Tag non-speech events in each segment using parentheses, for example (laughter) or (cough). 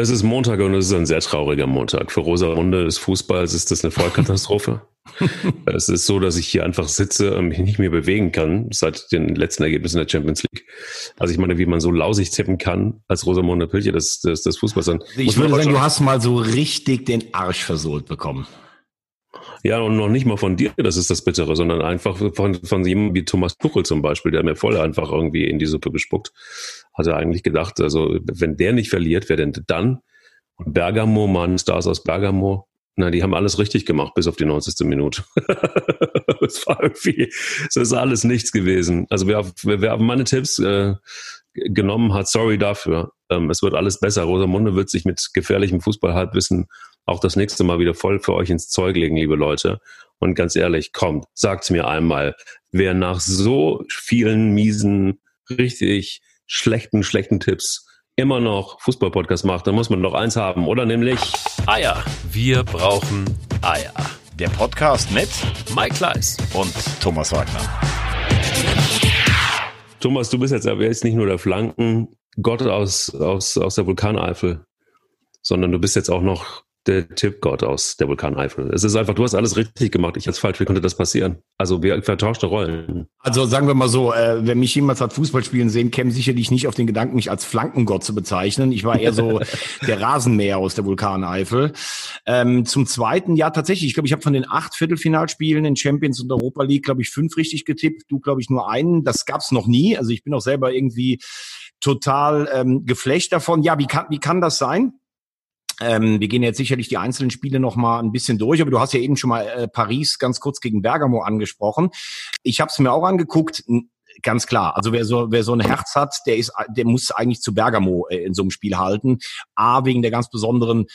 Es ist Montag und es ist ein sehr trauriger Montag. Für Rosa Runde des Fußballs ist das eine Vollkatastrophe. (laughs) es ist so, dass ich hier einfach sitze und mich nicht mehr bewegen kann seit den letzten Ergebnissen der Champions League. Also ich meine, wie man so lausig tippen kann als Rosamunde Pilche des, des, des Fußballs. Dann ich würde sagen, du hast mal so richtig den Arsch versohlt bekommen. Ja, und noch nicht mal von dir, das ist das Bittere, sondern einfach von, von jemandem wie Thomas Tuchel zum Beispiel, der mir voll einfach irgendwie in die Suppe gespuckt. Hat er eigentlich gedacht, also wenn der nicht verliert, wer denn dann? Und Bergamo, Mann, Stars aus Bergamo, na, die haben alles richtig gemacht, bis auf die 90. Minute. (laughs) es war irgendwie, es ist alles nichts gewesen. Also wer, wer meine Tipps äh, genommen hat, sorry dafür. Ähm, es wird alles besser. Rosamunde wird sich mit gefährlichem Fußballhalbwissen auch das nächste Mal wieder voll für euch ins Zeug legen, liebe Leute. Und ganz ehrlich, kommt, sagt's mir einmal, wer nach so vielen miesen, richtig schlechten, schlechten Tipps immer noch Fußballpodcast macht, dann muss man doch eins haben, oder nämlich Eier. Wir brauchen Eier. Der Podcast mit Mike Kleiss und Thomas Wagner. Thomas, du bist jetzt aber jetzt nicht nur der Flankengott aus, aus, aus der Vulkaneifel, sondern du bist jetzt auch noch der Tippgott aus der Vulkaneifel. Es ist einfach, du hast alles richtig gemacht, ich jetzt falsch. Wie konnte das passieren? Also wir vertauschte Rollen. Also sagen wir mal so, äh, wer mich jemals hat Fußball spielen sehen, käme sicherlich nicht auf den Gedanken, mich als Flankengott zu bezeichnen. Ich war eher so (laughs) der Rasenmäher aus der Vulkaneifel. Ähm, zum Zweiten, ja tatsächlich, ich glaube, ich habe von den acht Viertelfinalspielen in Champions und Europa League, glaube ich, fünf richtig getippt. Du, glaube ich, nur einen. Das gab's noch nie. Also ich bin auch selber irgendwie total ähm, geflecht davon. Ja, wie kann, wie kann das sein? Ähm, wir gehen jetzt sicherlich die einzelnen Spiele noch mal ein bisschen durch, aber du hast ja eben schon mal äh, Paris ganz kurz gegen Bergamo angesprochen. Ich habe es mir auch angeguckt. Ganz klar. Also wer so, wer so ein Herz hat, der ist, der muss eigentlich zu Bergamo äh, in so einem Spiel halten. A, wegen der ganz besonderen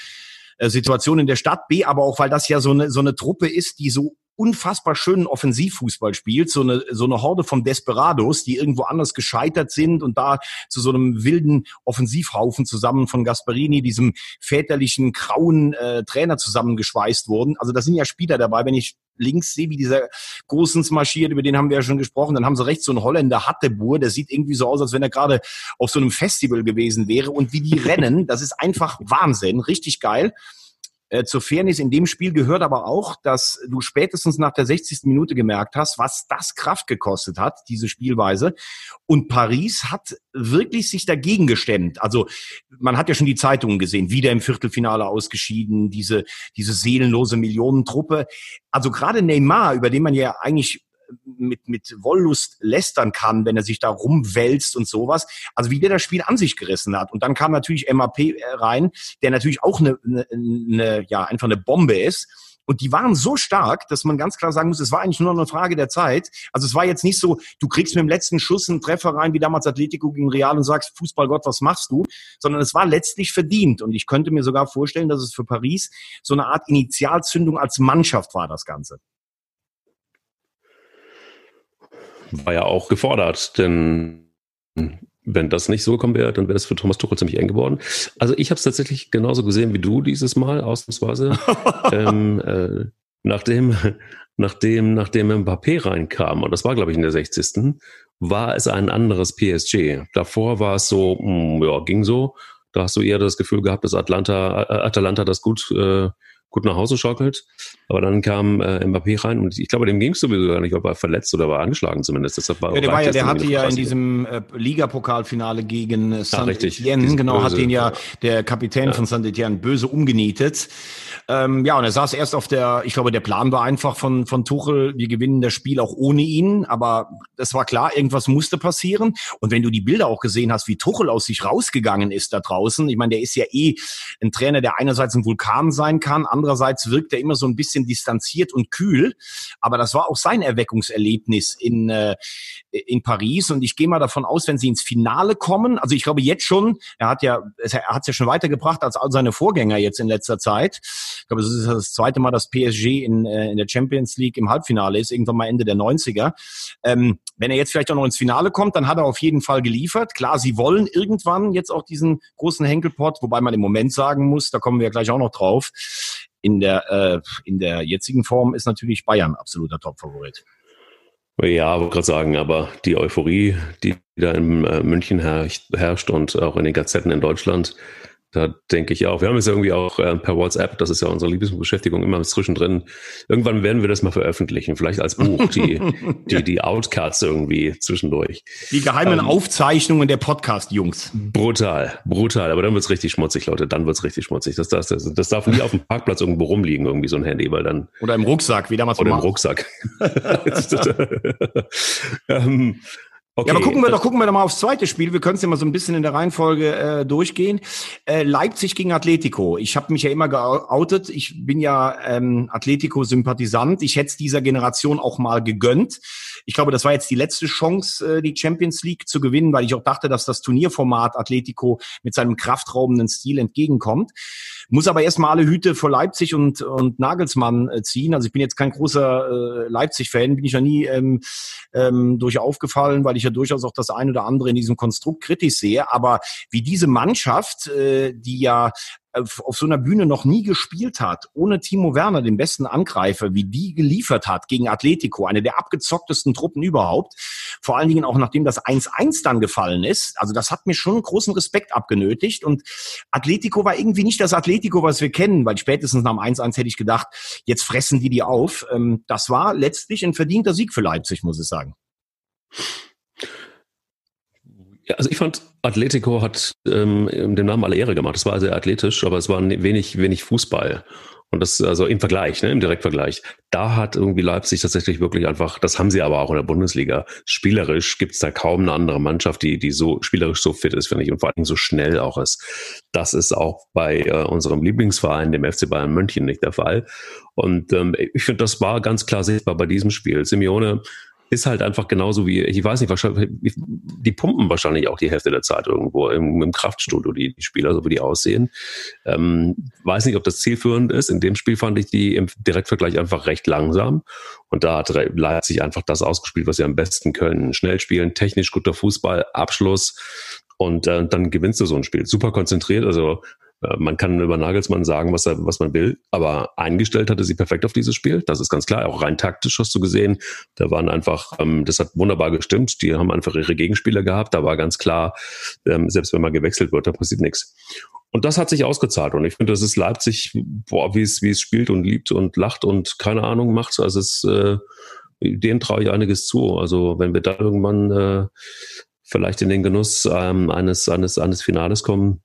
äh, Situation in der Stadt, B, aber auch, weil das ja so eine, so eine Truppe ist, die so unfassbar schönen Offensivfußball spielt, so eine, so eine Horde von Desperados, die irgendwo anders gescheitert sind und da zu so einem wilden Offensivhaufen zusammen von Gasparini, diesem väterlichen, grauen äh, Trainer zusammengeschweißt wurden. Also da sind ja Spieler dabei, wenn ich links sehe, wie dieser Gosens marschiert, über den haben wir ja schon gesprochen, dann haben sie rechts so einen Holländer Hattebur, der sieht irgendwie so aus, als wenn er gerade auf so einem Festival gewesen wäre und wie die rennen, das ist einfach Wahnsinn, richtig geil. Äh, zur Fairness in dem Spiel gehört aber auch, dass du spätestens nach der 60. Minute gemerkt hast, was das Kraft gekostet hat, diese Spielweise. Und Paris hat wirklich sich dagegen gestemmt. Also man hat ja schon die Zeitungen gesehen, wieder im Viertelfinale ausgeschieden, diese, diese seelenlose Millionentruppe. Also gerade Neymar, über den man ja eigentlich mit, mit Wollust lästern kann, wenn er sich da rumwälzt und sowas. Also wie der das Spiel an sich gerissen hat. Und dann kam natürlich MAP äh, rein, der natürlich auch eine, eine, eine ja, einfach eine Bombe ist. Und die waren so stark, dass man ganz klar sagen muss, es war eigentlich nur eine Frage der Zeit. Also es war jetzt nicht so, du kriegst mit dem letzten Schuss einen Treffer rein, wie damals Atletico gegen Real und sagst, Fußballgott, was machst du? Sondern es war letztlich verdient. Und ich könnte mir sogar vorstellen, dass es für Paris so eine Art Initialzündung als Mannschaft war, das Ganze. War ja auch gefordert, denn wenn das nicht so gekommen wäre, dann wäre das für Thomas Tuchel ziemlich eng geworden. Also ich habe es tatsächlich genauso gesehen wie du dieses Mal, ausnahmsweise. (laughs) ähm, äh, nachdem, nachdem, nachdem Mbappé reinkam, und das war, glaube ich, in der 60. war es ein anderes PSG. Davor war es so, mh, hm, ja, ging so. Da hast du eher das Gefühl gehabt, dass Atlanta, äh, Atalanta das gut äh, gut nach Hause schaukelt. Aber dann kam äh, Mbappé rein und ich glaube, dem ging es sowieso gar nicht, ob er verletzt oder war angeschlagen zumindest. Deshalb war ja, der, war ja, der hatte ja in diesem äh, Ligapokalfinale gegen äh, Saint-Etienne, genau, hat den ja der Kapitän ja. von Saint-Etienne böse umgenietet. Ähm, ja, und er saß erst auf der, ich glaube, der Plan war einfach von, von Tuchel, wir gewinnen das Spiel auch ohne ihn, aber das war klar, irgendwas musste passieren. Und wenn du die Bilder auch gesehen hast, wie Tuchel aus sich rausgegangen ist da draußen, ich meine, der ist ja eh ein Trainer, der einerseits ein Vulkan sein kann, andererseits wirkt er immer so ein bisschen distanziert und kühl, aber das war auch sein Erweckungserlebnis in, äh, in Paris und ich gehe mal davon aus, wenn sie ins Finale kommen, also ich glaube jetzt schon, er hat ja, er hat es ja schon weitergebracht als all seine Vorgänger jetzt in letzter Zeit, ich glaube, es ist das zweite Mal, dass PSG in, äh, in der Champions League im Halbfinale ist, irgendwann mal Ende der 90er. Ähm, wenn er jetzt vielleicht auch noch ins Finale kommt, dann hat er auf jeden Fall geliefert. Klar, sie wollen irgendwann jetzt auch diesen großen Henkelpot, wobei man im Moment sagen muss, da kommen wir gleich auch noch drauf. In der, äh, in der jetzigen Form ist natürlich Bayern absoluter Topfavorit. Ja, wollte gerade sagen, aber die Euphorie, die da in äh, München herrscht, herrscht und auch in den Gazetten in Deutschland, Da denke ich auch. Wir haben es irgendwie auch äh, per WhatsApp, das ist ja unsere Lieblingsbeschäftigung, immer zwischendrin. Irgendwann werden wir das mal veröffentlichen, vielleicht als Buch, die, (laughs) die, die Outcuts irgendwie zwischendurch. Die geheimen ähm, Aufzeichnungen der Podcast-Jungs. Brutal, brutal. Aber dann wird's richtig schmutzig, Leute. Dann wird's richtig schmutzig. Das, das, das, das darf nie auf dem Parkplatz irgendwo rumliegen, irgendwie so ein Handy, weil dann. Oder im Rucksack, wie damals. Oder im Rucksack. (laughs) (laughs) ähm, Okay. Ja, aber gucken wir doch, gucken wir doch mal aufs zweite Spiel. Wir können es ja mal so ein bisschen in der Reihenfolge äh, durchgehen. Äh, Leipzig gegen Atletico. Ich habe mich ja immer geoutet. Ich bin ja ähm, Atletico-Sympathisant. Ich hätte es dieser Generation auch mal gegönnt. Ich glaube, das war jetzt die letzte Chance, äh, die Champions League zu gewinnen, weil ich auch dachte, dass das Turnierformat Atletico mit seinem kraftraubenden Stil entgegenkommt. Muss aber erstmal alle Hüte vor Leipzig und, und Nagelsmann äh, ziehen. Also ich bin jetzt kein großer äh, Leipzig-Fan, bin ich ja nie ähm, ähm, durch aufgefallen, weil ich ja durchaus auch das ein oder andere in diesem Konstrukt kritisch sehe. Aber wie diese Mannschaft, äh, die ja auf so einer Bühne noch nie gespielt hat, ohne Timo Werner, den besten Angreifer, wie die geliefert hat gegen Atletico, eine der abgezocktesten Truppen überhaupt. Vor allen Dingen auch nachdem das 1-1 dann gefallen ist. Also das hat mir schon großen Respekt abgenötigt. Und Atletico war irgendwie nicht das Atletico, was wir kennen, weil spätestens nach dem 1-1 hätte ich gedacht, jetzt fressen die die auf. Ähm, das war letztlich ein verdienter Sieg für Leipzig, muss ich sagen. Ja, also ich fand, Atletico hat ähm, dem Namen alle Ehre gemacht. Es war sehr athletisch, aber es war wenig, wenig Fußball. Und das, also im Vergleich, ne, im Direktvergleich. Da hat irgendwie Leipzig tatsächlich wirklich einfach, das haben sie aber auch in der Bundesliga. Spielerisch gibt's da kaum eine andere Mannschaft, die, die so spielerisch so fit ist, finde ich, und vor allem so schnell auch ist. Das ist auch bei äh, unserem Lieblingsverein, dem FC Bayern München, nicht der Fall. Und ähm, ich finde, das war ganz klar sichtbar bei diesem Spiel. Simeone ist halt einfach genauso wie, ich weiß nicht, wahrscheinlich, die pumpen wahrscheinlich auch die Hälfte der Zeit irgendwo im, im Kraftstudio, die, die Spieler, so wie die aussehen. Ähm, weiß nicht, ob das zielführend ist. In dem Spiel fand ich die im Direktvergleich einfach recht langsam. Und da hat Leipzig einfach das ausgespielt, was sie am besten können. Schnell spielen, technisch guter Fußball, Abschluss. Und äh, dann gewinnst du so ein Spiel. Super konzentriert, also man kann über Nagelsmann sagen, was, er, was man will, aber eingestellt hatte sie perfekt auf dieses Spiel. Das ist ganz klar. Auch rein taktisch hast du gesehen. Da waren einfach, ähm, das hat wunderbar gestimmt. Die haben einfach ihre Gegenspieler gehabt. Da war ganz klar, ähm, selbst wenn mal gewechselt wird, da passiert nichts. Und das hat sich ausgezahlt. Und ich finde, das ist Leipzig, boah, wie es, wie es spielt und liebt und lacht und keine Ahnung macht. Also es, äh, denen traue ich einiges zu. Also wenn wir da irgendwann äh, vielleicht in den Genuss ähm, eines, eines, eines Finales kommen,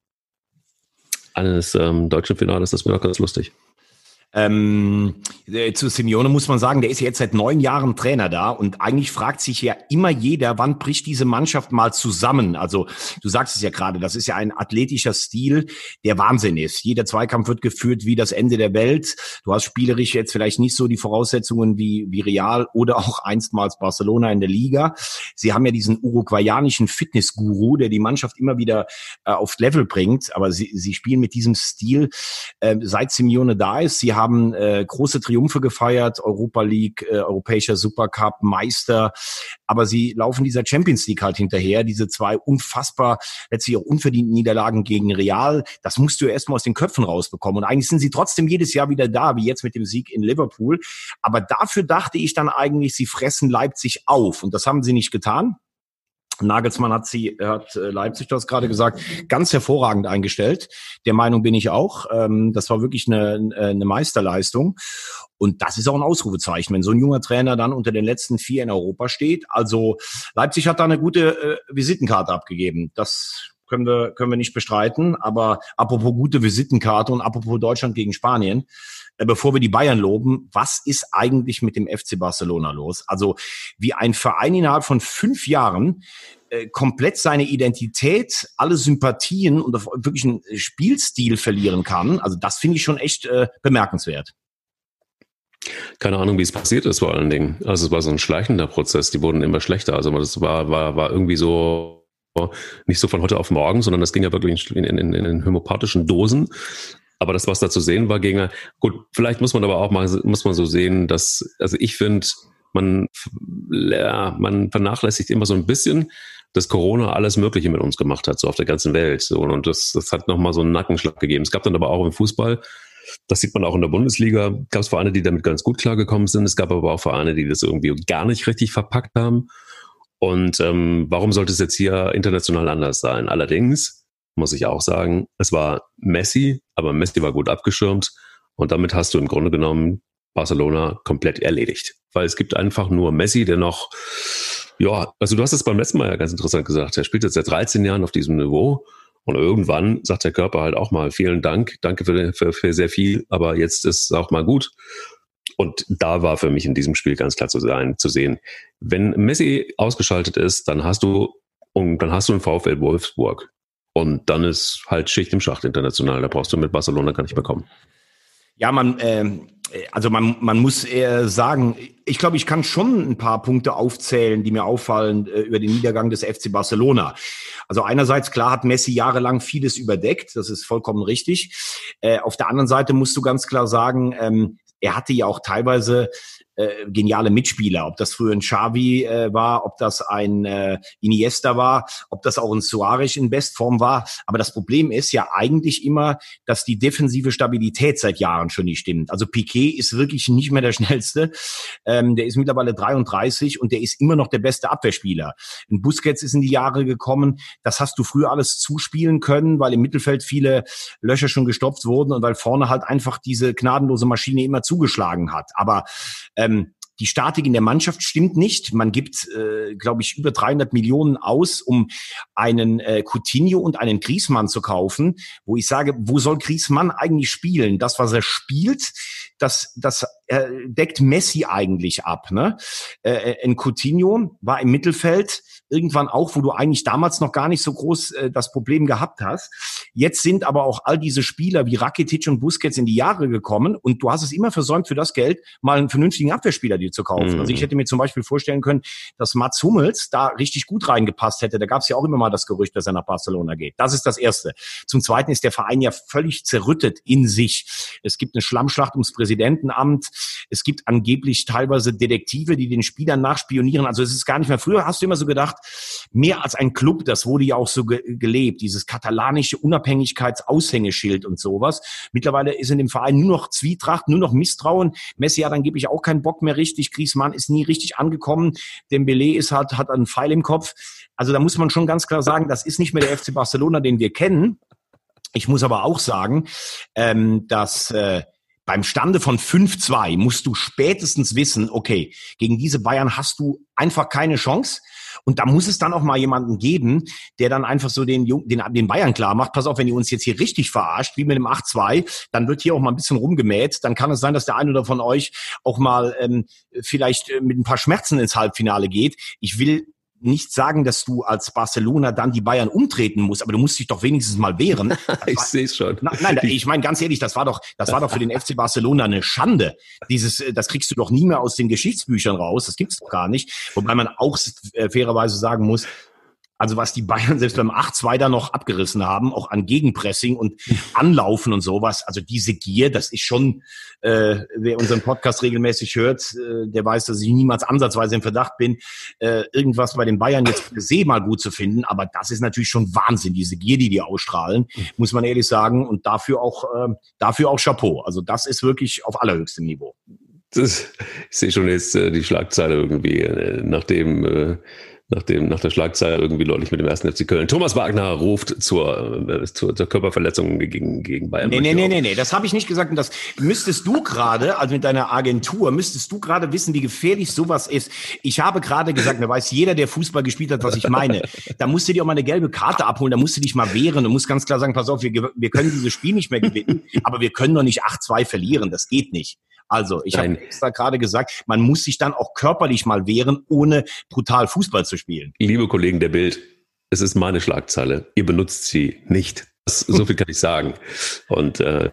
eines ähm, deutschen Finales. Das wäre auch ganz lustig. Ähm, äh, zu Simeone muss man sagen, der ist ja jetzt seit neun Jahren Trainer da und eigentlich fragt sich ja immer jeder, wann bricht diese Mannschaft mal zusammen? Also du sagst es ja gerade, das ist ja ein athletischer Stil, der Wahnsinn ist. Jeder Zweikampf wird geführt wie das Ende der Welt. Du hast spielerisch jetzt vielleicht nicht so die Voraussetzungen wie, wie Real oder auch einstmals Barcelona in der Liga. Sie haben ja diesen uruguayanischen Fitnessguru, der die Mannschaft immer wieder äh, aufs Level bringt, aber sie, sie spielen mit diesem Stil, äh, seit Simeone da ist. Sie haben äh, große Triumphe gefeiert, Europa League, äh, Europäischer Supercup, Meister, aber sie laufen dieser Champions League halt hinterher, diese zwei unfassbar, letztlich auch unverdienten Niederlagen gegen Real, das musst du erstmal aus den Köpfen rausbekommen. Und eigentlich sind sie trotzdem jedes Jahr wieder da, wie jetzt mit dem Sieg in Liverpool, aber dafür dachte ich dann eigentlich, sie fressen Leipzig auf. Und das haben sie nicht getan. Nagelsmann hat sie, hat äh, Leipzig, du hast gerade gesagt, ganz hervorragend eingestellt. Der Meinung bin ich auch. Ähm, das war wirklich eine, eine Meisterleistung. Und das ist auch ein Ausrufezeichen, wenn so ein junger Trainer dann unter den letzten vier in Europa steht. Also Leipzig hat da eine gute äh, Visitenkarte abgegeben. Das können wir, können wir nicht bestreiten. Aber apropos gute Visitenkarte und apropos Deutschland gegen Spanien, äh, bevor wir die Bayern loben, was ist eigentlich mit dem FC Barcelona los? Also wie ein Verein innerhalb von fünf Jahren äh, komplett seine Identität, alle Sympathien und wirklich einen Spielstil verlieren kann. Also das finde ich schon echt äh, bemerkenswert. Keine Ahnung, wie es passiert ist vor allen Dingen. Also es war so ein schleichender Prozess. Die wurden immer schlechter. Also das war, war, war irgendwie so nicht so von heute auf morgen, sondern das ging ja wirklich in, in, in, homöopathischen Dosen. Aber das, was da zu sehen war, ging gut. Vielleicht muss man aber auch mal, muss man so sehen, dass, also ich finde, man, ja, man vernachlässigt immer so ein bisschen, dass Corona alles Mögliche mit uns gemacht hat, so auf der ganzen Welt. So, und das, das hat nochmal so einen Nackenschlag gegeben. Es gab dann aber auch im Fußball, das sieht man auch in der Bundesliga, gab es Vereine, die damit ganz gut klargekommen sind. Es gab aber auch Vereine, die das irgendwie gar nicht richtig verpackt haben. Und ähm, warum sollte es jetzt hier international anders sein? Allerdings muss ich auch sagen. Es war Messi, aber Messi war gut abgeschirmt und damit hast du im Grunde genommen Barcelona komplett erledigt. Weil es gibt einfach nur Messi, der noch, ja, also du hast es beim letzten Mal ja ganz interessant gesagt, er spielt jetzt seit 13 Jahren auf diesem Niveau und irgendwann sagt der Körper halt auch mal vielen Dank, danke für, für, für sehr viel, aber jetzt ist es auch mal gut. Und da war für mich in diesem Spiel ganz klar zu sein, zu sehen, wenn Messi ausgeschaltet ist, dann hast du und dann hast du einen VfL Wolfsburg. Und dann ist halt Schicht im Schacht international. Da brauchst du mit Barcelona gar nicht mehr kommen. Ja, man, äh, also man, man muss eher sagen, ich glaube, ich kann schon ein paar Punkte aufzählen, die mir auffallen äh, über den Niedergang des FC Barcelona. Also einerseits, klar hat Messi jahrelang vieles überdeckt, das ist vollkommen richtig. Äh, auf der anderen Seite musst du ganz klar sagen, ähm, er hatte ja auch teilweise äh, geniale Mitspieler, ob das früher ein Xavi äh, war, ob das ein äh, Iniesta war, ob das auch ein Suarez in Bestform war. Aber das Problem ist ja eigentlich immer, dass die defensive Stabilität seit Jahren schon nicht stimmt. Also Piquet ist wirklich nicht mehr der (laughs) schnellste. Ähm, der ist mittlerweile 33 und der ist immer noch der beste Abwehrspieler. Ein Busquets ist in die Jahre gekommen. Das hast du früher alles zuspielen können, weil im Mittelfeld viele Löcher schon gestopft wurden und weil vorne halt einfach diese gnadenlose Maschine immer zugeschlagen hat. Aber ähm, Um, die Statik in der Mannschaft stimmt nicht. Man gibt, äh, glaube ich, über 300 Millionen aus, um einen äh, Coutinho und einen Griezmann zu kaufen, wo ich sage, wo soll Griezmann eigentlich spielen? Das, was er spielt, das, das äh, deckt Messi eigentlich ab. Ne? Äh, ein Coutinho war im Mittelfeld irgendwann auch, wo du eigentlich damals noch gar nicht so groß äh, das Problem gehabt hast. Jetzt sind aber auch all diese Spieler wie Rakitic und Busquets in die Jahre gekommen und du hast es immer versäumt, für das Geld mal einen vernünftigen Abwehrspieler dir zu kaufen. Mhm. Also ich hätte mir zum Beispiel vorstellen können, dass Mats Hummels da richtig gut reingepasst hätte. Da gab es ja auch immer mal das Gerücht, dass er nach Barcelona geht. Das ist das Erste. Zum Zweiten ist der Verein ja völlig zerrüttet in sich. Es gibt eine Schlammschlacht ums Präsidentenamt. Es gibt angeblich teilweise Detektive, die den Spielern nachspionieren. Also es ist gar nicht mehr. Früher hast du immer so gedacht, mehr als ein Club, das wurde ja auch so ge gelebt, dieses katalanische Unabhängigkeitsaushängeschild und sowas. Mittlerweile ist in dem Verein nur noch Zwietracht, nur noch Misstrauen. Messi hat angeblich auch keinen Bock mehr richtig. Griezmann ist nie richtig angekommen. Dembele ist halt, hat einen Pfeil im Kopf. Also da muss man schon ganz klar sagen, das ist nicht mehr der FC Barcelona, den wir kennen. Ich muss aber auch sagen, ähm, dass äh, beim Stande von 5-2 musst du spätestens wissen, okay, gegen diese Bayern hast du einfach keine Chance. Und da muss es dann auch mal jemanden geben, der dann einfach so den, den, den Bayern klar macht, pass auf, wenn ihr uns jetzt hier richtig verarscht, wie mit dem 8-2, dann wird hier auch mal ein bisschen rumgemäht. Dann kann es sein, dass der eine oder von euch auch mal ähm, vielleicht äh, mit ein paar Schmerzen ins Halbfinale geht. Ich will nicht sagen, dass du als Barcelona dann die Bayern umtreten musst, aber du musst dich doch wenigstens mal wehren. (laughs) ich sehe es schon. Na, nein, ich meine ganz ehrlich, das war doch, das war doch für den (laughs) FC Barcelona eine Schande. Dieses, das kriegst du doch nie mehr aus den Geschichtsbüchern raus. Das gibt's doch gar nicht. Wobei man auch äh, fairerweise sagen muss, also was die Bayern selbst beim 8-2 da noch abgerissen haben, auch an Gegenpressing und (laughs) Anlaufen und sowas. Also diese Gier, das ist schon, äh, wer unseren Podcast regelmäßig hört, äh, der weiß, dass ich niemals ansatzweise im Verdacht bin, äh, irgendwas bei den Bayern jetzt per se mal gut zu finden. Aber das ist natürlich schon Wahnsinn, diese Gier, die die ausstrahlen, muss man ehrlich sagen. Und dafür auch, äh, dafür auch Chapeau. Also das ist wirklich auf allerhöchstem Niveau. Das, ich sehe schon jetzt äh, die Schlagzeile irgendwie, äh, nachdem äh, nach, dem, nach der Schlagzeile irgendwie deutlich mit dem ersten FC Köln. Thomas Wagner ruft zur, äh, zur, zur Körperverletzung gegen, gegen Bayern. Nee, nee, nee, nee, nee, das habe ich nicht gesagt. Und das müsstest du gerade, also mit deiner Agentur, müsstest du gerade wissen, wie gefährlich sowas ist. Ich habe gerade gesagt, da weiß jeder, der Fußball gespielt hat, was ich meine. Da musst du dir auch mal eine gelbe Karte abholen, da musst du dich mal wehren und musst ganz klar sagen, pass auf, wir, wir können dieses Spiel nicht mehr gewinnen, aber wir können doch nicht 8-2 verlieren, das geht nicht. Also, ich habe extra gerade gesagt, man muss sich dann auch körperlich mal wehren, ohne brutal Fußball zu spielen. Liebe Kollegen der Bild, es ist meine Schlagzeile. Ihr benutzt sie nicht. Das, so viel kann ich sagen. Und äh,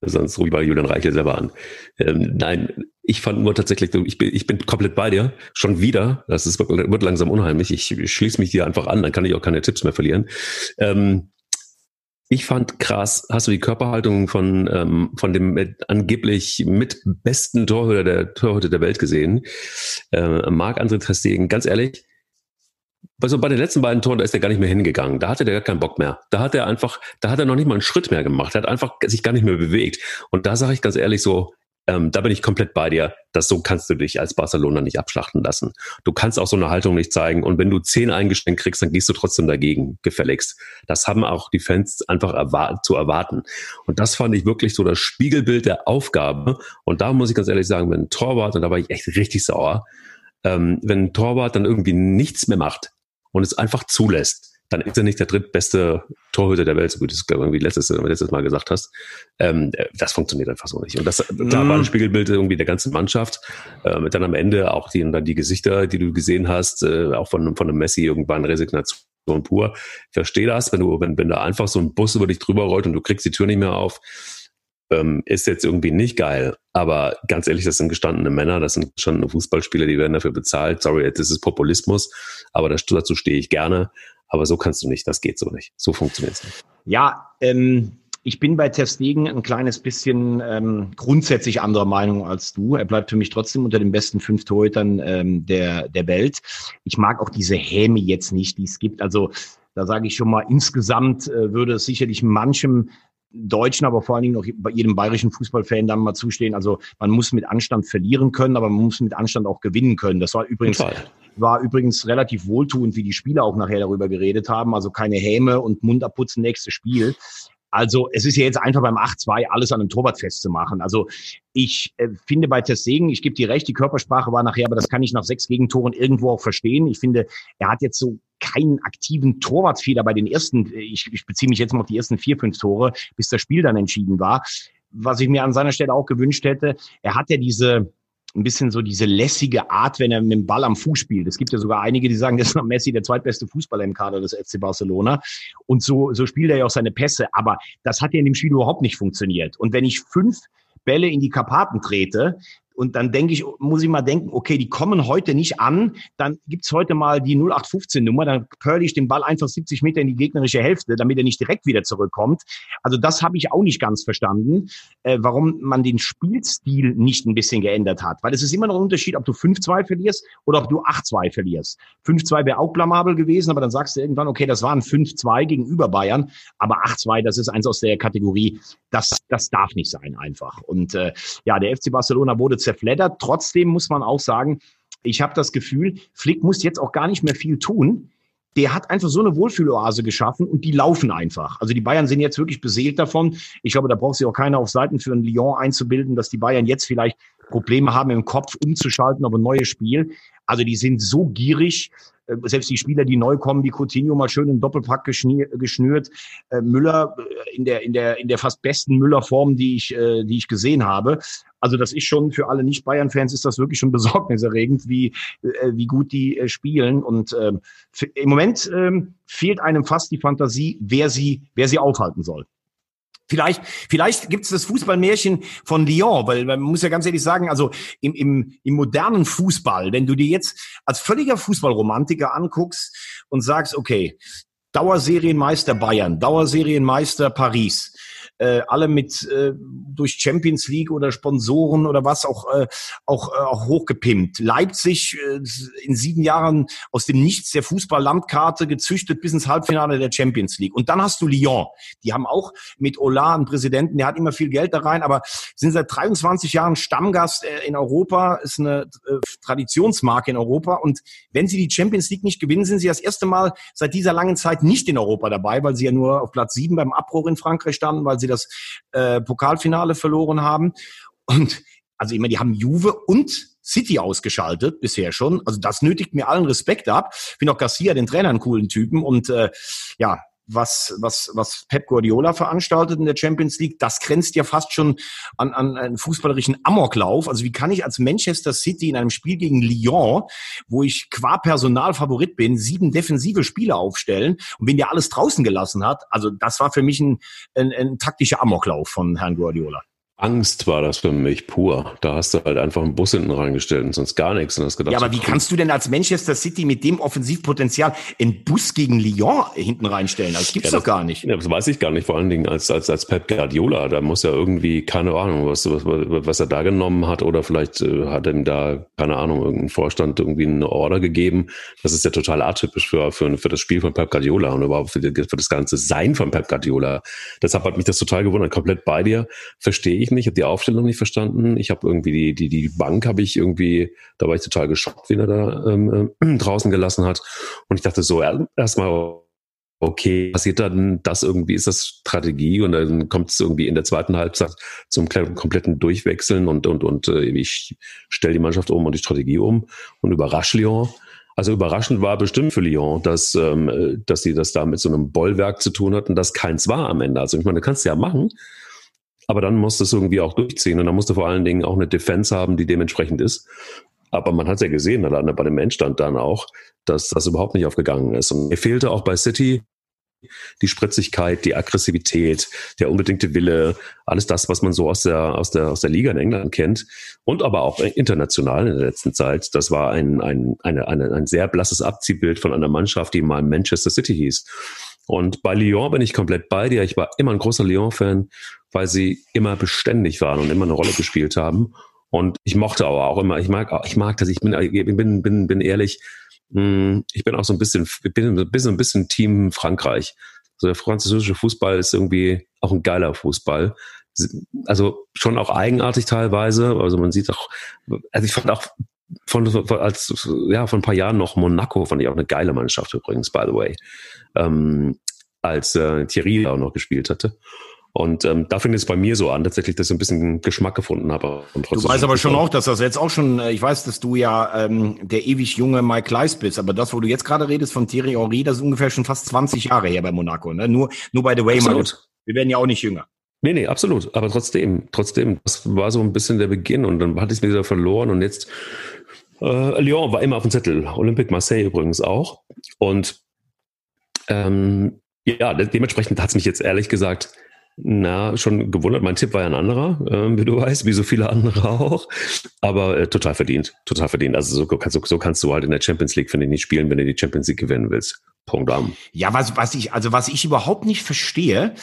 sonst rufe ich bei Julian Reichel selber an. Ähm, nein, ich fand nur tatsächlich, ich bin, ich bin komplett bei dir. Schon wieder. Das ist, wird langsam unheimlich. Ich schließe mich dir einfach an, dann kann ich auch keine Tipps mehr verlieren. Ähm, ich fand krass, hast du die Körperhaltung von, ähm, von dem mit, angeblich mit besten Torhüter der Torhüter der Welt gesehen, äh, Marc-André Testegen, ganz ehrlich, also bei den letzten beiden Toren, da ist er gar nicht mehr hingegangen. Da hatte der gar keinen Bock mehr. Da hat er einfach, da hat er noch nicht mal einen Schritt mehr gemacht. Er hat einfach sich gar nicht mehr bewegt. Und da sage ich ganz ehrlich so, ähm, da bin ich komplett bei dir. Das so kannst du dich als Barcelona nicht abschlachten lassen. Du kannst auch so eine Haltung nicht zeigen. Und wenn du zehn eingeschenkt kriegst, dann gehst du trotzdem dagegen, gefälligst. Das haben auch die Fans einfach erwar zu erwarten. Und das fand ich wirklich so das Spiegelbild der Aufgabe. Und da muss ich ganz ehrlich sagen, wenn ein Torwart, und da war ich echt richtig sauer, ähm, wenn ein Torwart dann irgendwie nichts mehr macht und es einfach zulässt, dann ist er nicht der drittbeste Torhüter der Welt, so gut du es irgendwie letztes, letztes Mal gesagt hast. Ähm, das funktioniert einfach so nicht. Und das mm. da war ein Spiegelbild irgendwie der ganzen Mannschaft. Äh, mit dann am Ende auch die, dann die Gesichter, die du gesehen hast, äh, auch von, von einem Messi irgendwann Resignation pur. Ich verstehe das, wenn du, wenn, wenn da einfach so ein Bus über dich drüber rollt und du kriegst die Tür nicht mehr auf, ähm, ist jetzt irgendwie nicht geil. Aber ganz ehrlich, das sind gestandene Männer, das sind gestandene Fußballspieler, die werden dafür bezahlt. Sorry, das ist Populismus, aber das, dazu stehe ich gerne. Aber so kannst du nicht, das geht so nicht. So funktioniert es nicht. Ja, ähm, ich bin bei Testegen ein kleines bisschen ähm, grundsätzlich anderer Meinung als du. Er bleibt für mich trotzdem unter den besten fünf Torhütern ähm, der, der Welt. Ich mag auch diese Häme jetzt nicht, die es gibt. Also da sage ich schon mal, insgesamt äh, würde es sicherlich manchem Deutschen, aber vor allen Dingen auch bei jedem bayerischen Fußballfan dann mal zustehen. Also man muss mit Anstand verlieren können, aber man muss mit Anstand auch gewinnen können. Das war übrigens, war übrigens relativ wohltuend, wie die Spieler auch nachher darüber geredet haben. Also keine Häme und Mund abputzen, nächstes Spiel. Also es ist ja jetzt einfach beim 8-2 alles an einem Torwart festzumachen. Also ich äh, finde bei Tessegen, ich gebe dir recht, die Körpersprache war nachher, aber das kann ich nach sechs Gegentoren irgendwo auch verstehen. Ich finde, er hat jetzt so keinen aktiven Torwartfehler bei den ersten, ich, ich beziehe mich jetzt mal auf die ersten vier, fünf Tore, bis das Spiel dann entschieden war. Was ich mir an seiner Stelle auch gewünscht hätte, er hat ja diese, ein bisschen so diese lässige Art, wenn er mit dem Ball am Fuß spielt. Es gibt ja sogar einige, die sagen, (laughs) das ist Messi der zweitbeste Fußballer im Kader des FC Barcelona. Und so, so spielt er ja auch seine Pässe. Aber das hat ja in dem Spiel überhaupt nicht funktioniert. Und wenn ich fünf Bälle in die Karpaten trete, und dann denke ich, muss ich mal denken, okay, die kommen heute nicht an, dann gibt's heute mal die 0815-Nummer, dann curl ich den Ball einfach 70 Meter in die gegnerische Hälfte, damit er nicht direkt wieder zurückkommt. Also das habe ich auch nicht ganz verstanden, äh, warum man den Spielstil nicht ein bisschen geändert hat. Weil es ist immer noch ein Unterschied, ob du 5-2 verlierst oder ob du 8-2 verlierst. 5-2 wäre auch blamabel gewesen, aber dann sagst du irgendwann, okay, das waren 5-2 gegenüber Bayern, aber 8-2, das ist eins aus der Kategorie, das, das darf nicht sein einfach. Und äh, ja, der FC Barcelona wurde zerfleddert. Trotzdem muss man auch sagen, ich habe das Gefühl, Flick muss jetzt auch gar nicht mehr viel tun. Der hat einfach so eine Wohlfühloase geschaffen und die laufen einfach. Also die Bayern sind jetzt wirklich beseelt davon. Ich glaube, da braucht sich auch keiner auf Seiten für ein Lyon einzubilden, dass die Bayern jetzt vielleicht Probleme haben, im Kopf umzuschalten auf ein neues Spiel. Also die sind so gierig. Äh, selbst die Spieler, die neu kommen, wie Coutinho mal schön in Doppelpack geschnürt. Äh, Müller äh, in der, in der, in der fast besten Müller-Form, die ich, die ich gesehen habe. Also das ist schon für alle Nicht-Bayern-Fans ist das wirklich schon (laughs) besorgniserregend, wie, wie gut die spielen. Und ähm, im Moment ähm, fehlt einem fast die Fantasie, wer sie, wer sie aufhalten soll. Vielleicht, vielleicht gibt es das Fußballmärchen von Lyon, weil man muss ja ganz ehrlich sagen, also im, im, im modernen Fußball, wenn du dir jetzt als völliger Fußballromantiker anguckst und sagst, okay, Dauerserienmeister Bayern, Dauerserienmeister Paris, äh, alle mit äh, durch Champions League oder Sponsoren oder was auch äh, auch, äh, auch hochgepimpt. Leipzig äh, in sieben Jahren aus dem Nichts der Fußball-Landkarte gezüchtet bis ins Halbfinale der Champions League. Und dann hast du Lyon. Die haben auch mit Ola einen Präsidenten, der hat immer viel Geld da rein, aber sind seit 23 Jahren Stammgast äh, in Europa, ist eine äh, Traditionsmarke in Europa. Und wenn sie die Champions League nicht gewinnen, sind sie das erste Mal seit dieser langen Zeit nicht in Europa dabei, weil sie ja nur auf Platz sieben beim Abbruch in Frankreich standen, weil sie das äh, Pokalfinale verloren haben. Und also immer, die haben Juve und City ausgeschaltet bisher schon. Also das nötigt mir allen Respekt ab. Ich finde auch Garcia, den Trainer, einen coolen Typen. Und äh, ja, was, was, was Pep Guardiola veranstaltet in der Champions League, das grenzt ja fast schon an, an einen fußballerischen Amoklauf. Also wie kann ich als Manchester City in einem Spiel gegen Lyon, wo ich qua Personal Favorit bin, sieben defensive Spieler aufstellen und wenn der alles draußen gelassen hat? Also das war für mich ein, ein, ein taktischer Amoklauf von Herrn Guardiola. Angst war das für mich pur. Da hast du halt einfach einen Bus hinten reingestellt und sonst gar nichts. Und hast gedacht, ja, aber wie kannst du denn als Manchester City mit dem Offensivpotenzial einen Bus gegen Lyon hinten reinstellen? Das gibt's ja, das, doch gar nicht. Ja, das weiß ich gar nicht. Vor allen Dingen als, als, als Pep Guardiola. Da muss ja irgendwie, keine Ahnung, was, was, was er da genommen hat. Oder vielleicht äh, hat ihm da, keine Ahnung, irgendein Vorstand irgendwie eine Order gegeben. Das ist ja total atypisch für, für, für das Spiel von Pep Guardiola und überhaupt für, für das ganze Sein von Pep Guardiola. Deshalb hat mich das total gewundert. Komplett bei dir. Verstehe ich ich nicht, habe die Aufstellung nicht verstanden. Ich habe irgendwie die, die, die Bank habe ich irgendwie, da war ich total geschockt, wen er da ähm, äh, (clears throat) draußen gelassen hat. Und ich dachte so, erstmal, okay, passiert dann das irgendwie, ist das Strategie und dann kommt es irgendwie in der zweiten Halbzeit zum kompletten Durchwechseln und, und, und äh, ich stelle die Mannschaft um und die Strategie um und überrasche Lyon. Also überraschend war bestimmt für Lyon, dass, ähm, dass sie das da mit so einem Bollwerk zu tun hatten, das keins war am Ende. Also ich meine, du kannst ja machen, aber dann musst du es irgendwie auch durchziehen und dann musst du vor allen Dingen auch eine Defense haben, die dementsprechend ist. Aber man hat ja gesehen, alleine bei dem Endstand dann auch, dass das überhaupt nicht aufgegangen ist. Und mir fehlte auch bei City die Spritzigkeit, die Aggressivität, der unbedingte Wille, alles das, was man so aus der, aus der, aus der Liga in England kennt und aber auch international in der letzten Zeit. Das war ein, ein, eine, eine, ein sehr blasses Abziehbild von einer Mannschaft, die mal Manchester City hieß. Und bei Lyon bin ich komplett bei dir. Ich war immer ein großer Lyon-Fan, weil sie immer beständig waren und immer eine Rolle gespielt haben. Und ich mochte aber auch immer, ich mag, ich mag das, ich bin, bin, bin, bin ehrlich, hm, ich bin auch so ein bisschen, bin ein bisschen, ein bisschen Team Frankreich. Also der französische Fußball ist irgendwie auch ein geiler Fußball. Also schon auch eigenartig teilweise. Also man sieht auch, also ich fand auch von, als, ja, von ein paar Jahren noch Monaco fand ich auch eine geile Mannschaft übrigens, by the way. Ähm, als äh, Thierry auch noch gespielt hatte. Und ähm, da fing es bei mir so an, tatsächlich, dass ich ein bisschen Geschmack gefunden habe. Du weißt aber schon auch, dass das jetzt auch schon, äh, ich weiß, dass du ja ähm, der ewig junge Mike Kleiss bist, aber das, wo du jetzt gerade redest von Thierry Henry, das ist ungefähr schon fast 20 Jahre her bei Monaco. Ne? Nur, nur by the way, absolut. wir werden ja auch nicht jünger. Nee, nee, absolut. Aber trotzdem, trotzdem, das war so ein bisschen der Beginn und dann hatte ich es mir wieder verloren und jetzt äh, Lyon war immer auf dem Zettel, Olympique Marseille übrigens auch. Und ähm, ja, dementsprechend hat es mich jetzt ehrlich gesagt na, schon gewundert. Mein Tipp war ja ein anderer, äh, wie du weißt, wie so viele andere auch. Aber äh, total verdient, total verdient. Also so kannst, so kannst du halt in der Champions League, finde ich, nicht spielen, wenn du die Champions League gewinnen willst. Punkt am. Ja, was, was ich, also was ich überhaupt nicht verstehe,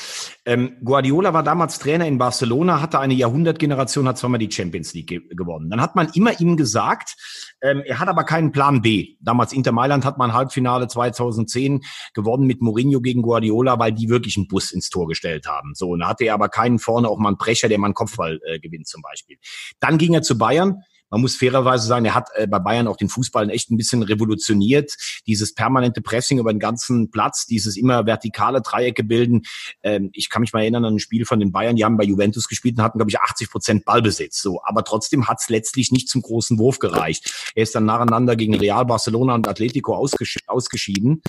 ähm, Guardiola war damals Trainer in Barcelona, hatte eine Jahrhundertgeneration, hat zweimal die Champions League ge gewonnen. Dann hat man immer ihm gesagt, ähm, er hat aber keinen Plan B. Damals Inter Mailand hat man Halbfinale 2010 gewonnen mit Mourinho gegen Guardiola, weil die wirklich einen Bus ins Tor gestellt haben. So, und da hatte er aber keinen vorne, auch mal einen Brecher, der mal einen Kopfball äh, gewinnt zum Beispiel. Dann ging er zu Bayern, man muss fairerweise sagen, er hat äh, bei Bayern auch den Fußball echt ein bisschen revolutioniert. Dieses permanente Pressing über den ganzen Platz, dieses immer vertikale Dreiecke bilden. Ähm, ich kann mich mal erinnern an ein Spiel von den Bayern, die haben bei Juventus gespielt und hatten, glaube ich, 80 Prozent Ballbesitz. So, aber trotzdem hat es letztlich nicht zum großen Wurf gereicht. Er ist dann nacheinander gegen Real, Barcelona und Atletico ausgesch ausgeschieden,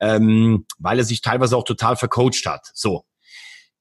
ähm, weil er sich teilweise auch total vercoacht hat. So,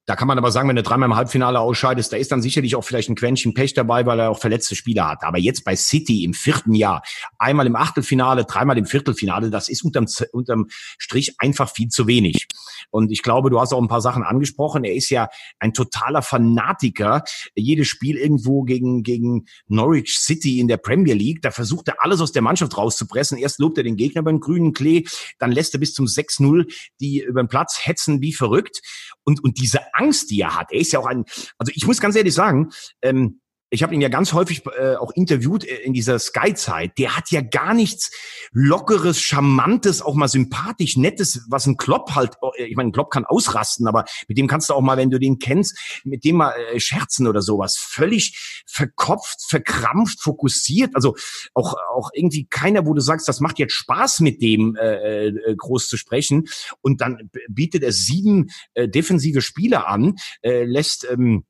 da kann man aber sagen, wenn du dreimal im Halbfinale ausscheidest, da ist dann sicherlich auch vielleicht ein Quäntchen Pech dabei, weil er auch verletzte Spieler hat. Aber jetzt bei City im vierten Jahr, einmal im Achtelfinale, dreimal im Viertelfinale, das ist unterm, unterm Strich einfach viel zu wenig. Und ich glaube, du hast auch ein paar Sachen angesprochen. Er ist ja ein totaler Fanatiker. Jedes Spiel irgendwo gegen, gegen Norwich City in der Premier League, da versucht er alles aus der Mannschaft rauszupressen. Erst lobt er den Gegner beim grünen Klee, dann lässt er bis zum 6-0 die über den Platz hetzen wie verrückt. Und, und diese Angst, die er hat, er ist ja auch ein, also ich muss ganz ehrlich sagen, ähm, ich habe ihn ja ganz häufig äh, auch interviewt äh, in dieser Sky-Zeit. Der hat ja gar nichts Lockeres, Charmantes, auch mal sympathisch, Nettes, was ein Klopp halt, äh, ich meine, ein Klopp kann ausrasten, aber mit dem kannst du auch mal, wenn du den kennst, mit dem mal äh, scherzen oder sowas. Völlig verkopft, verkrampft, fokussiert. Also auch, auch irgendwie keiner, wo du sagst, das macht jetzt Spaß mit dem äh, äh, groß zu sprechen. Und dann bietet er sieben äh, defensive Spieler an, äh, lässt... Ähm,